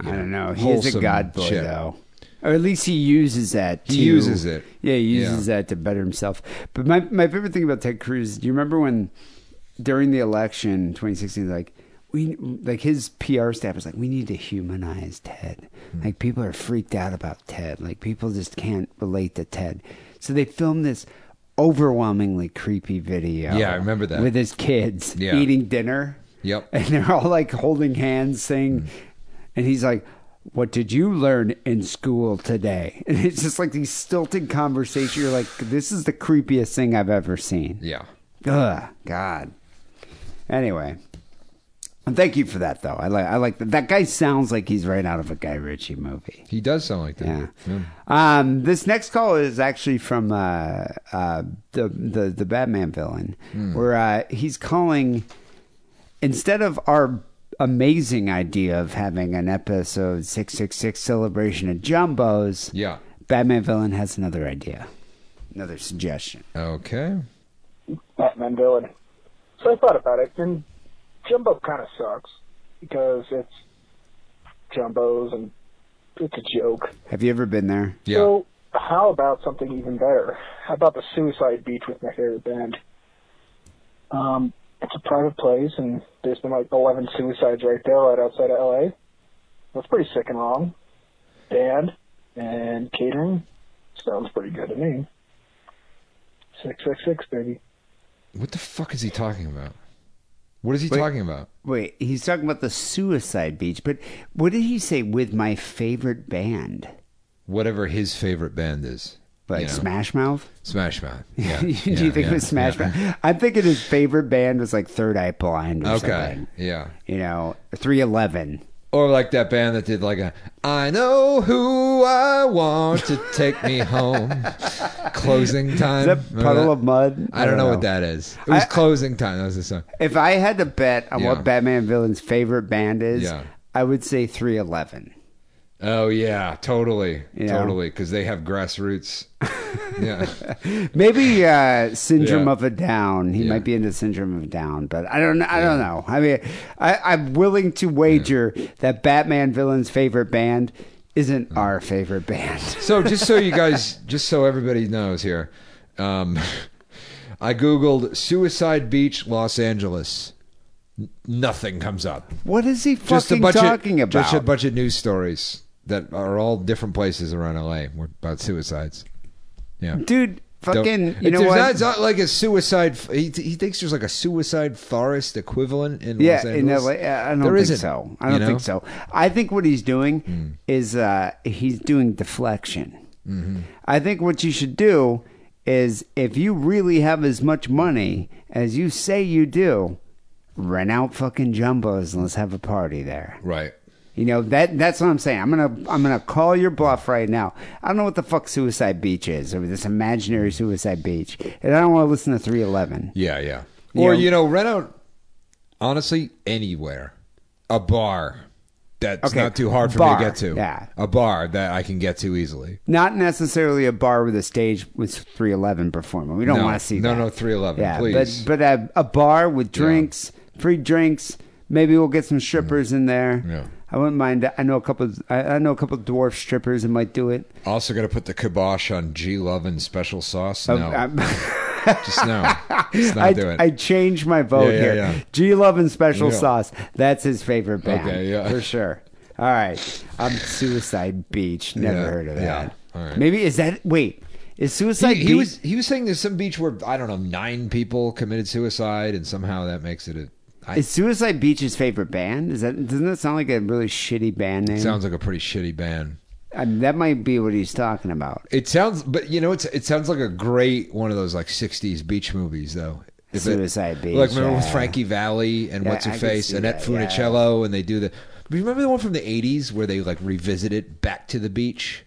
I don't know. He is a wholesome god boy shit. though. Or at least he uses that. He to- uses it. Yeah, he uses that to better himself. But my my favorite thing about Ted Cruz, do you remember when during the election 2016 like we like his PR staff was like we need to humanize Ted. Hmm. Like people are freaked out about Ted. Like people just can't relate to Ted. So they filmed this overwhelmingly creepy video. Yeah, I remember that. With his kids Yeah. eating dinner. Yep. And they're all like holding hands saying, and he's like, What did you learn in school today? And it's just like these stilted conversations. You're like, This is the creepiest thing I've ever seen. Yeah. Ugh, God. Anyway. And thank you for that, though. I like, I like that. That guy sounds like he's right out of a Guy Ritchie movie. He does sound like that. Yeah. Yeah. Um, this next call is actually from uh, uh, the, the the Batman villain, where uh, he's calling instead of our amazing idea of having an episode six six six celebration of jumbos. Yeah. Batman villain has another idea, another suggestion. Okay. Batman villain. So I thought about it, and Jumbo kind of sucks because it's Jumbos and it's a joke. Have you ever been there? Yeah. So how about something even better? How about the Suicide Beach with my favorite band? Um, it's a private place, and there's been like 11 suicides right there, right outside of LA. That's pretty sick and wrong. Band and catering sounds pretty good to me. Six six six, baby. What the fuck is he talking about? What is he Wait. talking about? Wait, he's talking about the Suicide Beach, but what did he say with my favorite band? Whatever his favorite band is. Like you know. Smash Mouth? Smash Mouth. Yeah. Do you think yeah, it was Smash yeah. Mouth? I'm thinking his favorite band was like Third Eye Blind or Okay. something. Yeah. You know, 311. Or like that band that did like a I know who I want to take me home. closing time. Is that Puddle that? of Mud? I don't know what that is. It was I- closing time. That was the song. If I had to bet on Yeah. what Batman villain's favorite band is, Yeah. I would say 311. Oh yeah, totally, totally, because they have grassroots. yeah, Maybe uh, Syndrome Yeah. of a Down. He Yeah. might be into Syndrome of a Down, but I don't. I don't know. I mean, I, I'm willing to wager that Batman villain's favorite band isn't our favorite band. So just so you guys, just so everybody knows here, um, I googled Suicide Beach, Los Angeles. Nothing comes up. What is he Just a fucking bunch talking of about? just a bunch of news stories that are all different places around LA were about suicides. Yeah, Dude, Don't- fucking. You know There's what? Not, it's not like a suicide. He, he thinks there's like a suicide forest equivalent in yeah, Los in LA, I don't There think so. I don't know? think so. I think what he's doing Hmm. is uh, he's doing deflection. Mm-hmm. I think what you should do is if you really have as much money as you say you do, rent out fucking jumbos and let's have a party there. Right. You know that that's what I'm saying. I'm gonna I'm gonna call your bluff right now. I don't know what the fuck Suicide Beach is or this imaginary Suicide Beach, and I don't want to listen to 311. Yeah, yeah. You Or know- you know, rent out. Honestly, anywhere, a bar that's Okay, not too hard for bar, me to get to. yeah. a bar that I can get to easily. Not necessarily a bar with a stage with 311 performing. We don't No, want to see no, that. no, 311, Yeah, please. but but a, a bar with drinks, free drinks. Maybe we'll get some strippers mm-hmm. in there. Yeah. I wouldn't mind. I know a couple. I, I know a couple dwarf strippers that might do it. Also, got to put the kibosh on G Lovin' special sauce. No, Um, just no. Just not I, do it. I changed my vote Yeah, yeah, here. yeah. G Love and Special Yeah. Sauce. That's his favorite band. Okay, yeah. for sure. All right, I'm Suicide Beach. Never Yeah, heard of that. yeah. All right. Maybe is that wait? Is Suicide he, Beach? he was he was saying there's some beach where I don't know nine people committed suicide and somehow that makes it a. I, Is Suicide Beach his favorite band? Is that doesn't that sound like a really shitty band name? sounds like a pretty shitty band. I mean, that might be what he's talking about. It sounds, but you know, it's it sounds like a great one of those like '60s beach movies, though. If it- Suicide Beach, like remember with yeah. Frankie Valli and Yeah, what's her I face, see Annette that, yeah. Funicello, and they do the. Remember the one from the '80s where they like revisited Back to the Beach,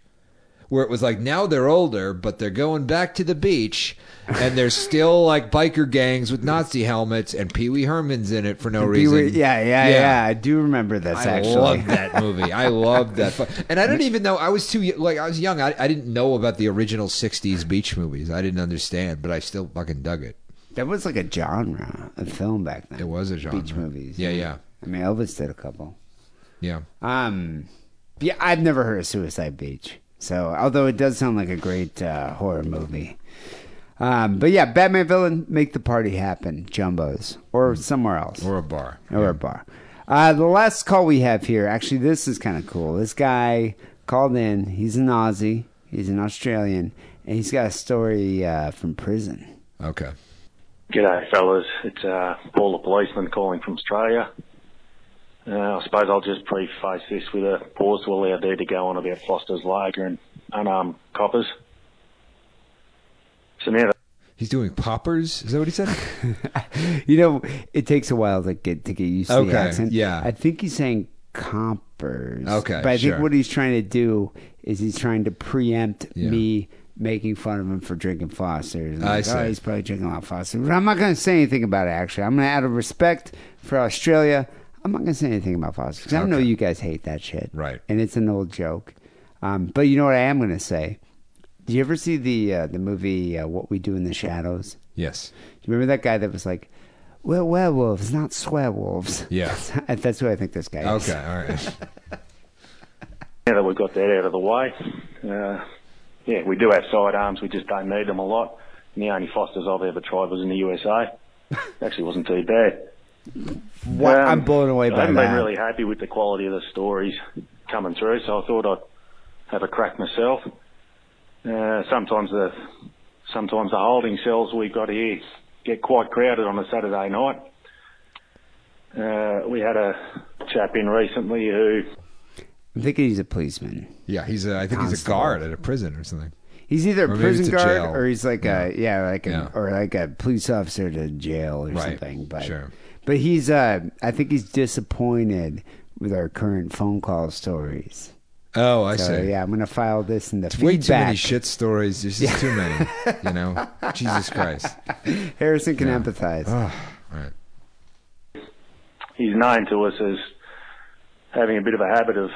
where it was like now they're older, but they're going back to the beach, and there's still like biker gangs with Nazi helmets, and Pee Wee Herman's in it for no reason. Wee- yeah, yeah, yeah, I do remember this actually. I actually. love that movie. I love that, and I didn't even know I was too like I was young. I, I didn't know about the original '60s beach movies. I didn't understand, but I still fucking dug it. That was like a genre of film back then. It was a genre. Beach movies. Yeah, yeah, I mean, Elvis did a couple. yeah. Um, yeah, I've never heard of Suicide Beach. So, although it does sound like a great uh, horror movie. Um, but yeah, Batman villain, make the party happen, Jumbos, or somewhere else, Or a bar. or a bar. Uh, the last call we have here, actually, this is kind of cool. This guy called in. He's an Aussie. He's an Australian, and he's got a story uh, from prison. Okay. G'day, fellas. It's uh, Paul the policeman calling from Australia. Uh, I suppose I'll just preface this with a pause to allow Dee to go on about Foster's Lager and unarmed coppers. So now that He's doing poppers. Is that what he said? You know, it takes a while to get to get used to Okay, the accent. yeah. I think he's saying compers. Okay, but I think what he's trying to do is he's trying to preempt Yeah. me making fun of him for drinking Foster's. And I like, see. Oh, he's probably drinking a lot of Foster's. But I'm not going to say anything about it. Actually, I'm going to, out of respect for Australia, I'm not going to say anything about Foster's because I know Okay. you guys hate that shit. Right. And it's an old joke. Um, but you know what I am going to say. Do you ever see the uh, the movie uh, What We Do in the Shadows? yes. Do you remember that guy that was like, "We're werewolves, not swearwolves"? Yeah. that's who I think this guy is. Okay. All right. now that we've got that out of the way, uh, yeah, we do have sidearms. We just don't need them a lot. And the only Fosters I've ever tried was in the USA. Actually, wasn't too bad. What? Um, I'm blown away I by haven't that. been really happy with the quality of the stories coming through, so I thought I'd have a crack myself. Uh, sometimes the sometimes the holding cells we've got here get quite crowded on a Saturday night. Uh, we had a chap in recently who I think he's a policeman. Yeah. He's a. I think he's a guard at a prison or something. He's either a Or prison it's a guard jail. or he's like a yeah, like a Yeah. or like a police officer to jail or Right. something. But Sure. But he's uh, I think he's disappointed with our current phone call stories. Oh, I So see. yeah, I'm gonna file this in the It's way too many shit stories. There's just too many. You know, Jesus Christ. Harrison can empathize. Oh, right. he's known to us as having a bit of a habit of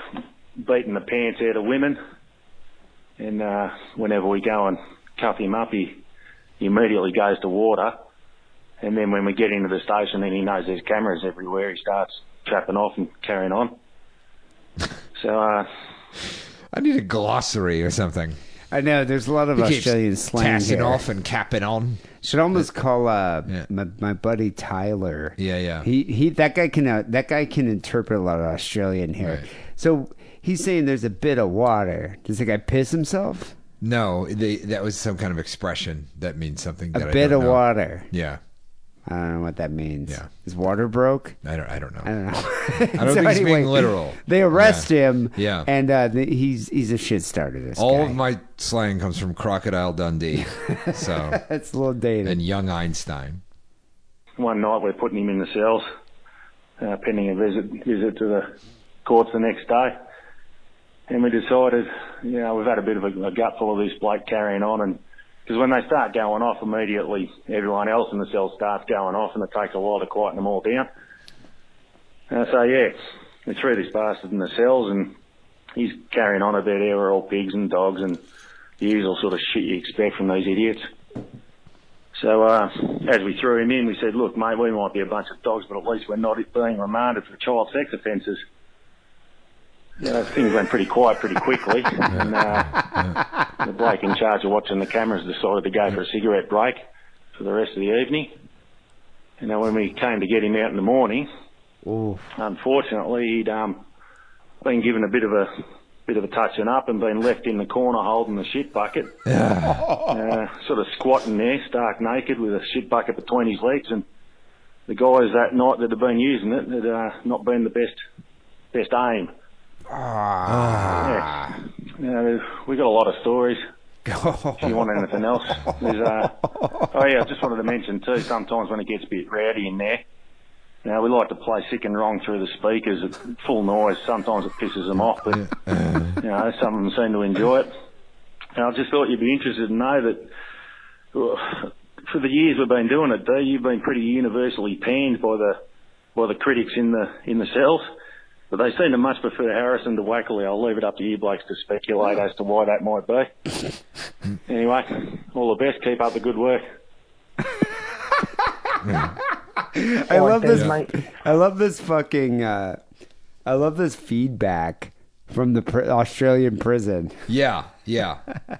beating the pants out of women. And uh, whenever we go and cuff him up, he, he immediately goes to water. And then when we get into the station and he knows there's cameras everywhere, he starts trapping off and carrying on. So, uh, I need a glossary or something. I know there's a lot of He Australian slang tassing here. off and capping on. Should almost call uh, my, my buddy Tyler. Yeah, yeah. He he that guy can uh, that guy can interpret a lot of Australian here. So he's saying there's a bit of water. Does the guy piss himself? No, they, that was some kind of expression that means something. That a I bit don't of know. water. Yeah, I don't know what that means. Yeah. Is water broke? I don't. I don't know. I don't know. I don't think he's being literal. They arrest Yeah. him. Yeah. And uh, the, he's he's a shit starter. This All guy. of my slang comes from Crocodile Dundee. So That's a little dated. and young Einstein. one night we're putting him in the cells, uh, pending a visit visit to the courts the next day. And we decided, you know, we've had a bit of a, a gutful of this bloke carrying on, and because when they start going off immediately, everyone else in the cell starts going off, and it takes a while to quieten them all down. So yeah, we threw this bastard in the cells, and he's carrying on about how we're all pigs and dogs and the usual sort of shit you expect from these idiots. So uh, as we threw him in, we said, "Look, mate, we might be a bunch of dogs, but at least we're not being remanded for child sex offences." Yeah, things went pretty quiet pretty quickly, and uh, the bloke in charge of watching the cameras decided to go for a cigarette break for the rest of the evening. And then when we came to get him out in the morning, unfortunately, he'd um, been given a bit of a bit of a touching up and been left in the corner holding the shit bucket, uh, sort of squatting there, stark naked, with a shit bucket between his legs. And the guys that night that had been using it had uh, not been the best best aim. Yeah. You know, we got a lot of stories. if you want anything else, there's uh, oh yeah, I just wanted to mention too. Sometimes when it gets a bit rowdy in there, you know, we like to play sick and wrong through the speakers at full noise. Sometimes it pisses them off, but you know, some of them seem to enjoy it. And I just thought you'd be interested to know that uh, for the years we've been doing it, Dee, you've been pretty universally panned by the by the critics in the in the cells. But they seem to much prefer Harrison to Wackley. I'll leave it up to you blokes to speculate as to why that might be. anyway, all the best. Keep up the good work. I love this. mate. I love this fucking. Uh, I love this feedback from the pr- Australian prison. Yeah, yeah.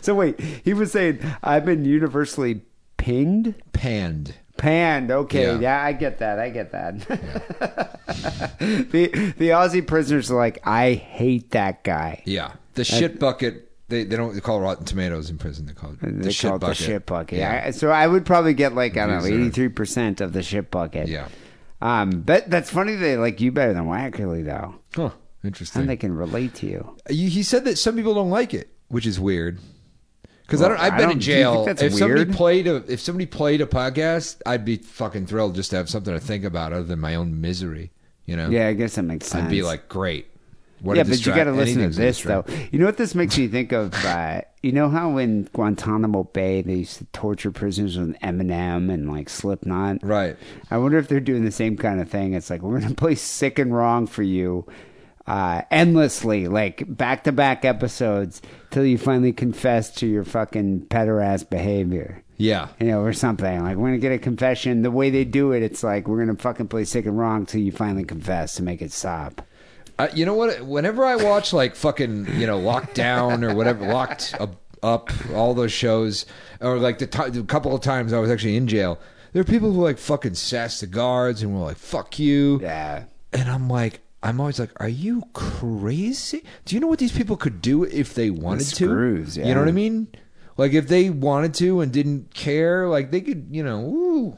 So wait, he was saying I've been universally pinged, Panned. Panned. Okay, Yeah. yeah, I get that. I get that. the the Aussie prisoners are like, I hate that guy. Yeah. The shit bucket. They they don't call Rotten Tomatoes in prison. They call it They the shit call it bucket. the shit bucket. Yeah. I- so I would probably get like I don't know, eighty three percent of the shit bucket. Yeah. Um, but that's funny they like you better than Wackerly though, Huh. Interesting. and they can relate to you. You- He said that some people don't like it, which is weird. Because I don't. I've I been don't- in do you think jail. If somebody played a if somebody played a podcast, I'd be fucking thrilled just to have something to think about other than my own misery. You know. Yeah, I guess that makes sense. I'd be like, great. What yeah, but you got to listen to this though. You know what this makes me think of? Uh, you know how in Guantanamo Bay they used to torture prisoners with Eminem and like Slipknot. Right. I wonder if they're doing the same kind of thing. It's like we're gonna play sick and wrong for you. Uh, endlessly, like back to back episodes, till you finally confess to your fucking pederast behavior. Yeah. You know, or something. Like, we're going to get a confession. The way they do it, it's like, we're going to fucking play sick and wrong till you finally confess to make it stop. Uh, you know what? Whenever I watch like fucking you know Locked Down or whatever, Locked Up, up all those shows, or like the, ti the couple of times I was actually in jail, there are people who like fucking sass the guards and were like "fuck you," Yeah. and I'm like, I'm always like, are you crazy? Do you know what these people could do if they wanted to? screws, You know what I mean? Like if they wanted to and didn't care, like they could, you know, ooh.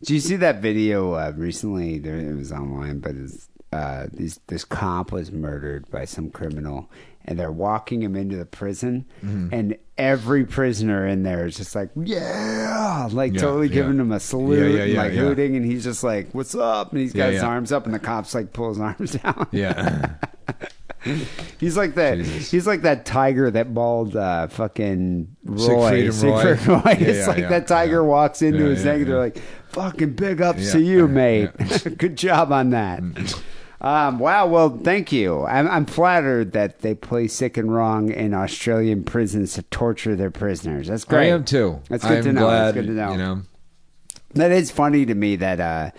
Did you see that video uh, recently? There, it was online, but it's, uh, these, this cop was murdered by some criminal, and they're walking him into the prison, Mm-hmm. and every prisoner in there is just like, yeah, like Yeah, totally yeah. giving him a salute, Yeah, yeah, and yeah, like yeah. hooting, and he's just like, "What's up?" And he's got Yeah, his yeah. arms up, and the cops like pull his arms down. Yeah. He's like that. Jesus. He's like that tiger that mauled uh, fucking Roy. Siegfried and Roy. Siegfried Roy. Yeah, it's yeah, like yeah, that tiger yeah. walks into Yeah, his yeah, neck, and they're yeah. like, "Fucking big ups Yeah, to you, yeah, mate. Good job on that." Um, wow. Well, thank you. I'm, I'm flattered that they play sick and wrong in Australian prisons to torture their prisoners. That's great. I am too. That's good I'm to know. Glad, That's good to know. You know, That is funny to me that uh,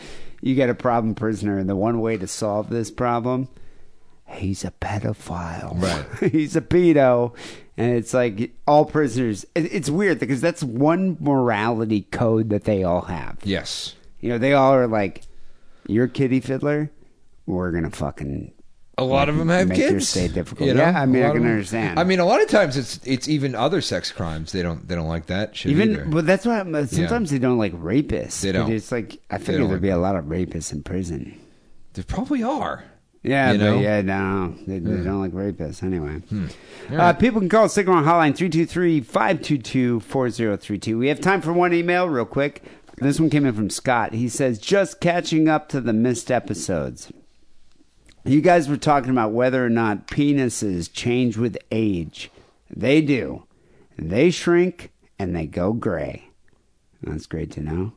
you get a problem prisoner, and the one way to solve this problem, he's a pedophile. Right. he's a pedo. And it's like all prisoners. It's weird because that's one morality code that they all have. yes. You know, they all are like, "You're a kitty fiddler. We're gonna fucking." A lot of them have make kids. your stay difficult. you know? yeah, I mean, I can them- understand. I mean, a lot of times it's it's even other sex crimes. They don't they don't like that shit Even, either. but that's why I'm- sometimes they don't like rapists. They don't. It's like I figure there'd like be a lot of rapists in prison. There probably are. Yeah, You but know? yeah, no, they, they don't like rapists anyway. Hmm. Uh, people can call Sick and Wrong Hotline 323-522-4032. We have time for one email real quick. This one came in from Scott. He says, just catching up to the missed episodes. You guys were talking about whether or not penises change with age. They do. They shrink and they go gray. That's great to know.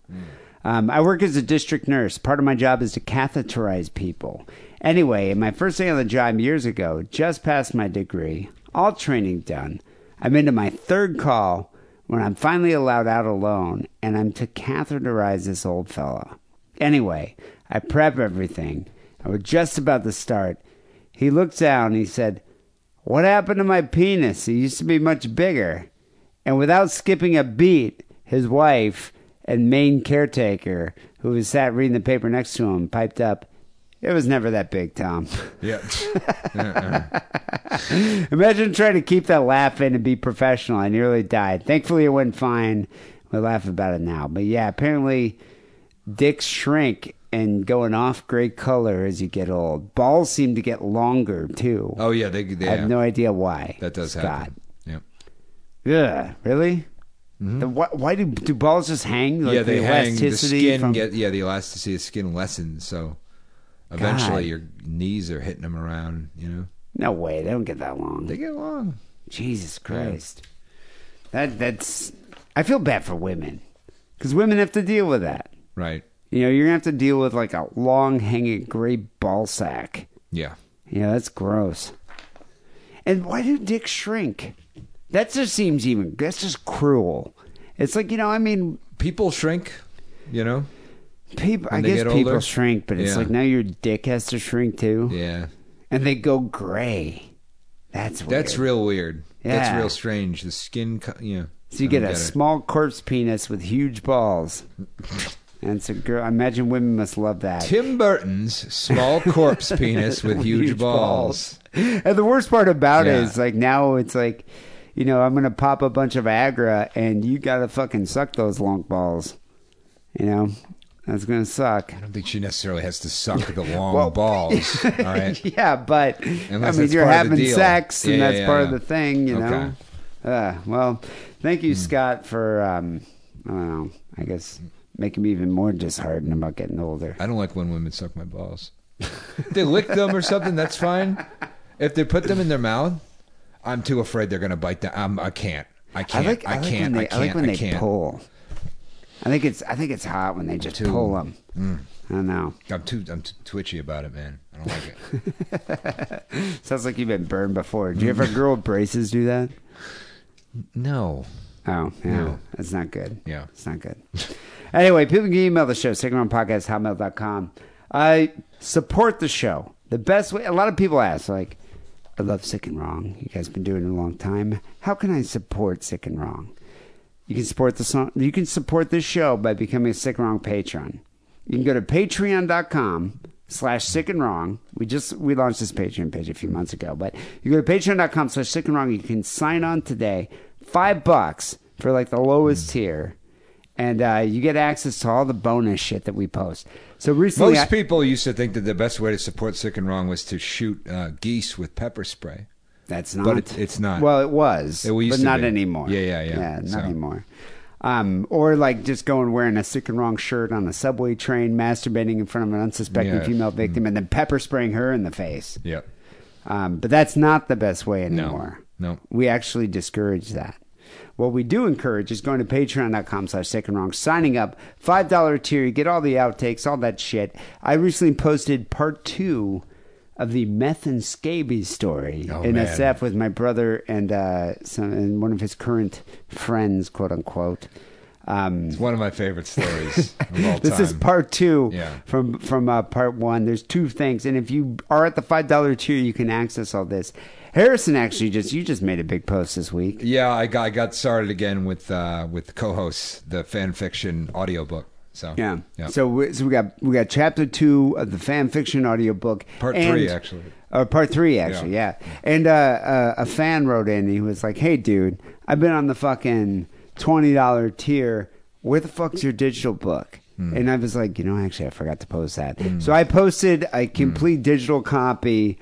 Um, I work as a district nurse. Part of my job is to catheterize people. Anyway, my first day on the job years ago, just passed my degree, all training done, I'm into my third call when I'm finally allowed out alone, and I'm to catheterize this old fella. Anyway, I prep everything. I was just about to start. He looked down and he said, What happened to my penis? It used to be much bigger. And without skipping a beat, his wife and main caretaker, who was sat reading the paper next to him, piped up, It was never that big, Tom. Yeah. Uh-uh. Imagine trying to keep that laugh in and be professional. I nearly died. Thankfully, it went fine. We laugh about it now. But yeah, apparently, dicks shrink and go an off gray color as you get old. Balls seem to get longer too. Oh yeah, they. they I have no idea why. That does Scott. happen. Yeah. Yeah, really? The, why, why do do balls just hang? Like Mm-hmm. yeah, they the hang. The skin from- get yeah, the elasticity of skin lessens. So eventually, God. your knees are hitting them around. You know, No way, they don't get that long. they get long. Jesus Christ. That that's. I feel bad for women because women have to deal with that. Right. You know, you're gonna have to deal with like a long hanging gray ball sack. Yeah. Yeah, that's gross. And why do dicks shrink? That just seems even. That's just cruel. It's like you know, I mean, People shrink. You know. people. I guess people older? shrink, but it's Yeah. like now your dick has to shrink too, Yeah. and they go gray. That's weird. That's real weird. That's real strange. The skin. Co- yeah. So you get a it. small corpse penis with huge balls. And it's a girl. I imagine women must love that. Tim Burton's small corpse penis with huge, balls. And the worst part about Yeah. it is like now it's like, you know, I'm gonna pop a bunch of Agra and you gotta fucking suck those long balls. You know, that's gonna suck. I don't think she necessarily has to suck the long Well- balls. All right. yeah, but Unless I mean, you're part of the having sex, and Yeah, yeah, that's yeah, part yeah. of the thing, you know. Okay. Uh, well, thank you, Scott, for um, I don't know. I guess making me even more disheartened about getting older. I don't like when women suck my balls. they lick them or something. That's fine. If they put them in their mouth, I'm too afraid they're gonna bite them. I'm, I can't. I can't. I, like. I, like can't. they, I can't. I like when I they pull. I think it's. I think it's hot when they just Too- pull them. Mm. I don't know. I'm too. I'm too twitchy about it, man. I don't like it. Sounds like you've been burned before. Do you ever girl braces do that? no. Oh, yeah. No. That's not good. Yeah. It's not good. anyway, people can email the show, sickandwrongpodcast, hotmail.com. I support the show. The best way, a lot of people ask, like, I love Sick and Wrong. You guys been doing it a long time. How can I support Sick and Wrong? You can support the song. You can support this show by becoming a Sick and Wrong patron. You can go to patreon.com slash sick and wrong. We just we launched this Patreon page a few months ago, but you go to patreon.com slash sick and wrong. You can sign on today. Five bucks for like the lowest tier. And uh, you get access to all the bonus shit that we post. So recently, Most I- people used to think that the best way to support Sick and Wrong was to shoot uh, geese with pepper spray. That's not. But it, it's not. Well, it was, It but not be. anymore. Yeah, yeah, yeah. Yeah, not So- anymore. Um, or like just going wearing a sick and wrong shirt on a subway train, masturbating in front of an unsuspecting Yeah. female victim, and then pepper spraying her in the face. Yep. Um, but that's not the best way No. anymore. No. We actually discourage that. What we do encourage is going to patreon.com slash sick and wrong, signing up, $5 tier, you get all the outtakes, all that shit. I recently posted part two of the meth and scabies story Oh, in man. SF with my brother and, uh, some, and one of his current friends, quote unquote. Um, It's one of my favorite stories of all this time. is part two Yeah. from from uh, part one. There's two things, and if you are at the five dollar tier, you can access all this. Harrison actually just you just made a big post this week. Yeah, I got I got started again with uh, with co-hosts the fan fiction audiobook. So Yeah. yeah. So we, so we got we got chapter two of the fan fiction audiobook. Part and- three, actually. Uh, part three, actually, yeah. And uh, uh, a fan wrote in. He was like, "Hey, dude, I've been on the fucking twenty dollar tier. Where the fuck's your digital book?" Hmm. And I was like, you know, actually, I forgot to post that. So I posted a complete digital copy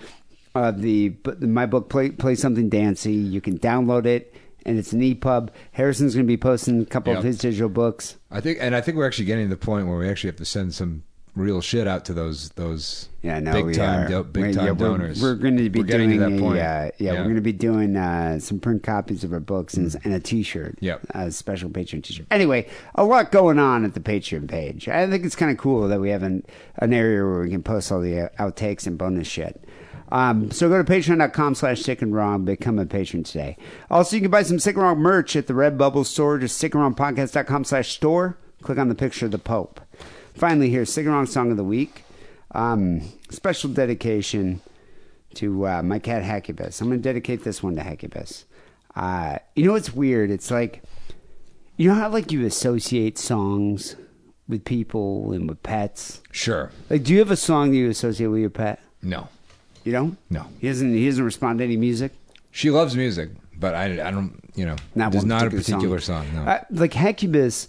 of the my book, Play, Play Something Dancy. You can download it, and it's an EPUB. Harrison's going to be posting a couple of his digital books. I think, and I think we're actually getting to the point where we actually have to send some real shit out to those those Yeah, no, big we time do, big We're- time yeah, we're- donors. We're, going to be We're getting doing to that a, point. Uh, yeah, we're going to be doing uh, some print copies of our books and, and a T-shirt. Yep. a special Patreon T-shirt. Anyway, a lot going on at the Patreon page. I think it's kind of cool that we have an an area where we can post all the uh, outtakes and bonus shit. Um, so go to patreon.com slash sick and wrong, become a patron today. Also, you can buy some sick and wrong merch at the Redbubble store, just sick and wrong slash store. Click on the picture of the Pope. Finally, here's sick and wrong song of the week. Um, special dedication to uh, my cat Hecubus. I'm going to dedicate this one to Hecubus. Uh, you know what's weird? It's like, you know how like you associate songs with people and with pets. Sure. Like, do you have a song that you associate with your pet? No. You don't? No. He doesn't. He doesn't respond to any music. She loves music, but I, I don't. You know, Not there's not a particular particular song. no. Uh, like Hecubus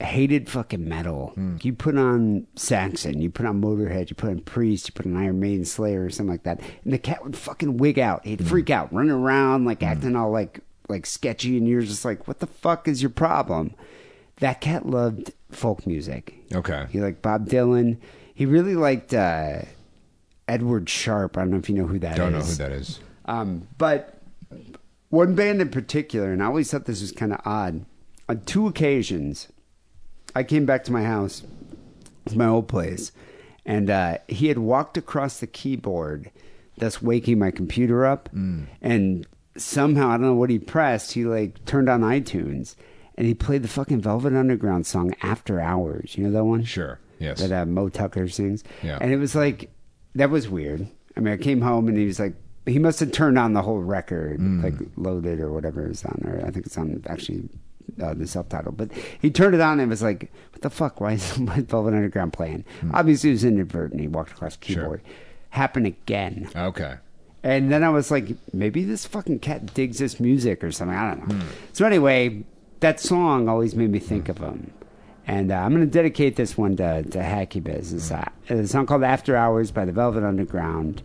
hated fucking metal. Hmm. You put on Saxon, you put on Motorhead, you put on Priest, you put on Iron Maiden, Slayer, or something like that, and the cat would fucking wig out. Hmm. He'd freak out, running around like acting all like like sketchy, and you're just like, "What the fuck is your problem?" That cat loved folk music. okay. He liked Bob Dylan. He really liked uh, Edward Sharpe. I don't know if you know who that is. Don't know who that is. Um, but one band in particular, and I always thought this was kind of odd. On two occasions, I came back to my house, it's my old place, and uh, he had walked across the keyboard, thus waking my computer up. And somehow, I don't know what he pressed, he like turned on iTunes and he played the fucking Velvet Underground song After Hours. You know that one? Sure. Yes. That uh, Moe Tucker sings. Yeah. And it was like, that was weird. I mean, I came home and he was like, he must have turned on the whole record, Mm. like loaded or whatever is on there. I think it's on actually uh, the self title. But he turned it on and was like, what the fuck? Why is Velvet Underground playing? Obviously, it was inadvertent. He walked across the Mm. Sure. keyboard. Happened again. Okay. And then I was like, maybe this fucking cat digs this music or something. I don't Hmm. know. So anyway, that song always made me think of him. And uh, I'm going to dedicate this one to, to Hecubus. It's uh, a song called After Hours by the Velvet Underground.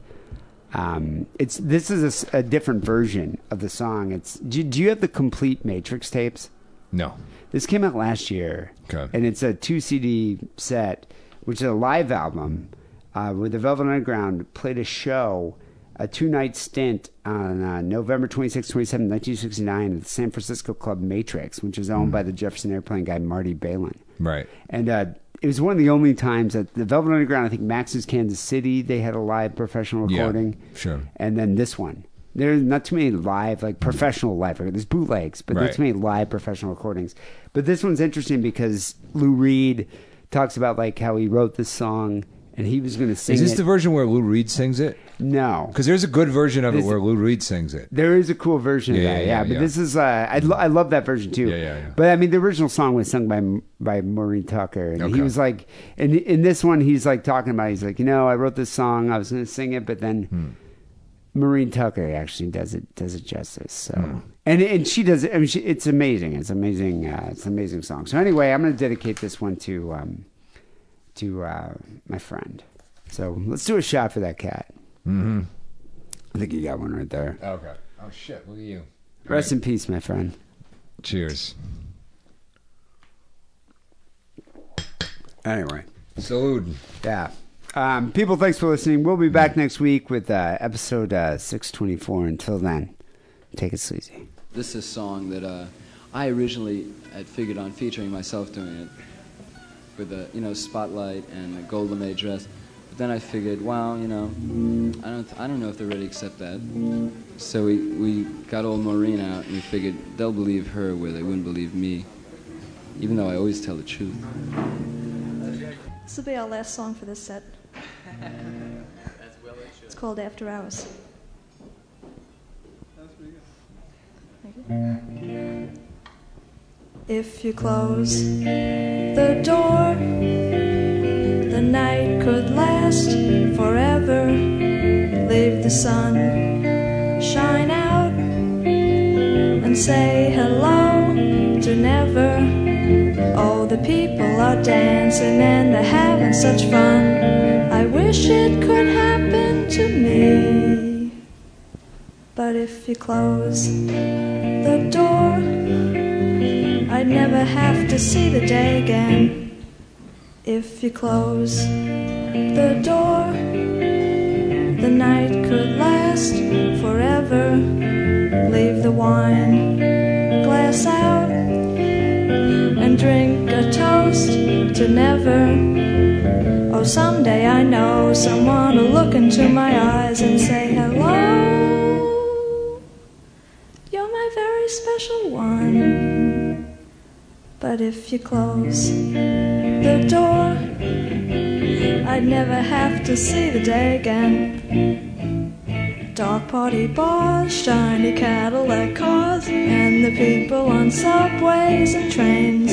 Um, it's This is a different version of the song. It's do, do you have the complete Matrix tapes? No. This came out last year. Okay. And it's a two CD set, which is a live album uh, where the Velvet Underground played a show, a two night stint on uh, November 26, 27, 1969 at the San Francisco Club Matrix, which is owned by the Jefferson Airplane guy Marty Balin. Right. And uh, it was one of the only times that the Velvet Underground, I think Max's Kansas City, they had a live professional Yeah, recording. sure. And then this one. There's not too many live, like professional live. There's bootlegs, but Right. there's too many live professional recordings. But this one's interesting because Lou Reed talks about like how he wrote this song and he was going to sing Is this it. the version where Lou Reed sings it? No, Because there's a good version of it where Lou Reed sings it. there is a cool version Yeah, of that, yeah, yeah. yeah, but yeah. this is, uh, I, lo- I love that version too. Yeah, yeah, yeah. But I mean, the original song was sung by by Maureen Tucker, and he was like, in in this one, he's like talking about, he's like, you know, I wrote this song, I was going to sing it, but then Hmm. Maureen Tucker actually does it does it justice. So, Hmm. and and she does it. I mean, she, it's amazing. It's amazing. Uh, it's an amazing song. So anyway, I'm going to dedicate this one to um, to uh, my friend. So let's do a shot for that cat. Mm-hmm. I think you got one right there. Okay. Oh shit! Look at you. Rest in peace, my friend. Cheers. Anyway. Salute. Yeah. Um, people, thanks for listening. We'll be back next week with uh, episode uh, 624. Until then, take it sleazy. This is a song that uh, I originally had figured on featuring myself doing it with a you know spotlight and a gold lame dress. Then I figured, wow, you know, I don't I don't know if they're ready to accept that. So we we got old Maureen out and we figured they'll believe her where they wouldn't believe me, even though I always tell the truth. This will be our last song for this set. It's called After Hours. If you close the door, the night could last forever. Leave the sun shine out and say hello to never. All the people are dancing and they're having such fun. I wish it could happen to me. But if you close the door, I'd never have to see the day again. If you close the door, the night could last forever. Leave the wine glass out and drink a toast to never. Oh, someday I know someone will look into my eyes and say hello. You're my very special one. But if you close the door, I'd never have to see the day again. Dark party bars, shiny Cadillac cars, and the people on subways and trains.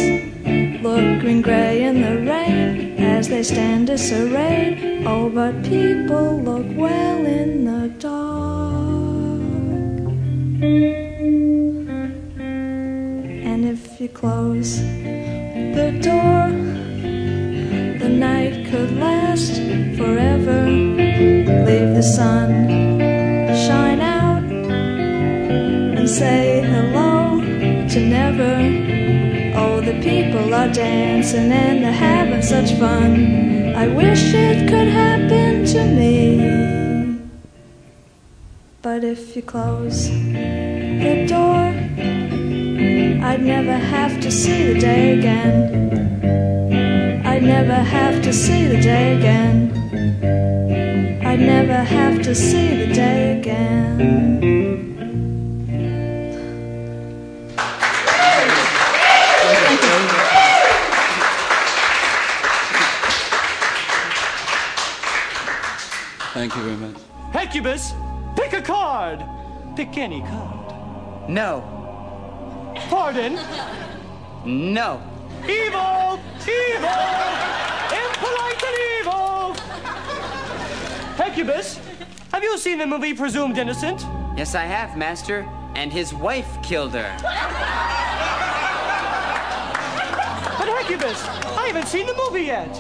Looking grey in the rain as they stand disarrayed. Oh, but people look well in the dark. And if you close the door, night could last forever. Leave the sun shine out and say hello to never. Oh, the people are dancing and they're having such fun. I wish it could happen to me. But if you close the door, I'd never have to see the day again. I'd never have to see the day again. I'd never have to see the day again. Thank you very much. Hecubus, pick a card. Pick any card. No. Pardon? No. Evil! Evil! Impolite and evil! Hecubus, have you seen the movie Presumed Innocent? Yes, I have, Master. And his wife killed her. But Hecubus, I haven't seen the movie yet.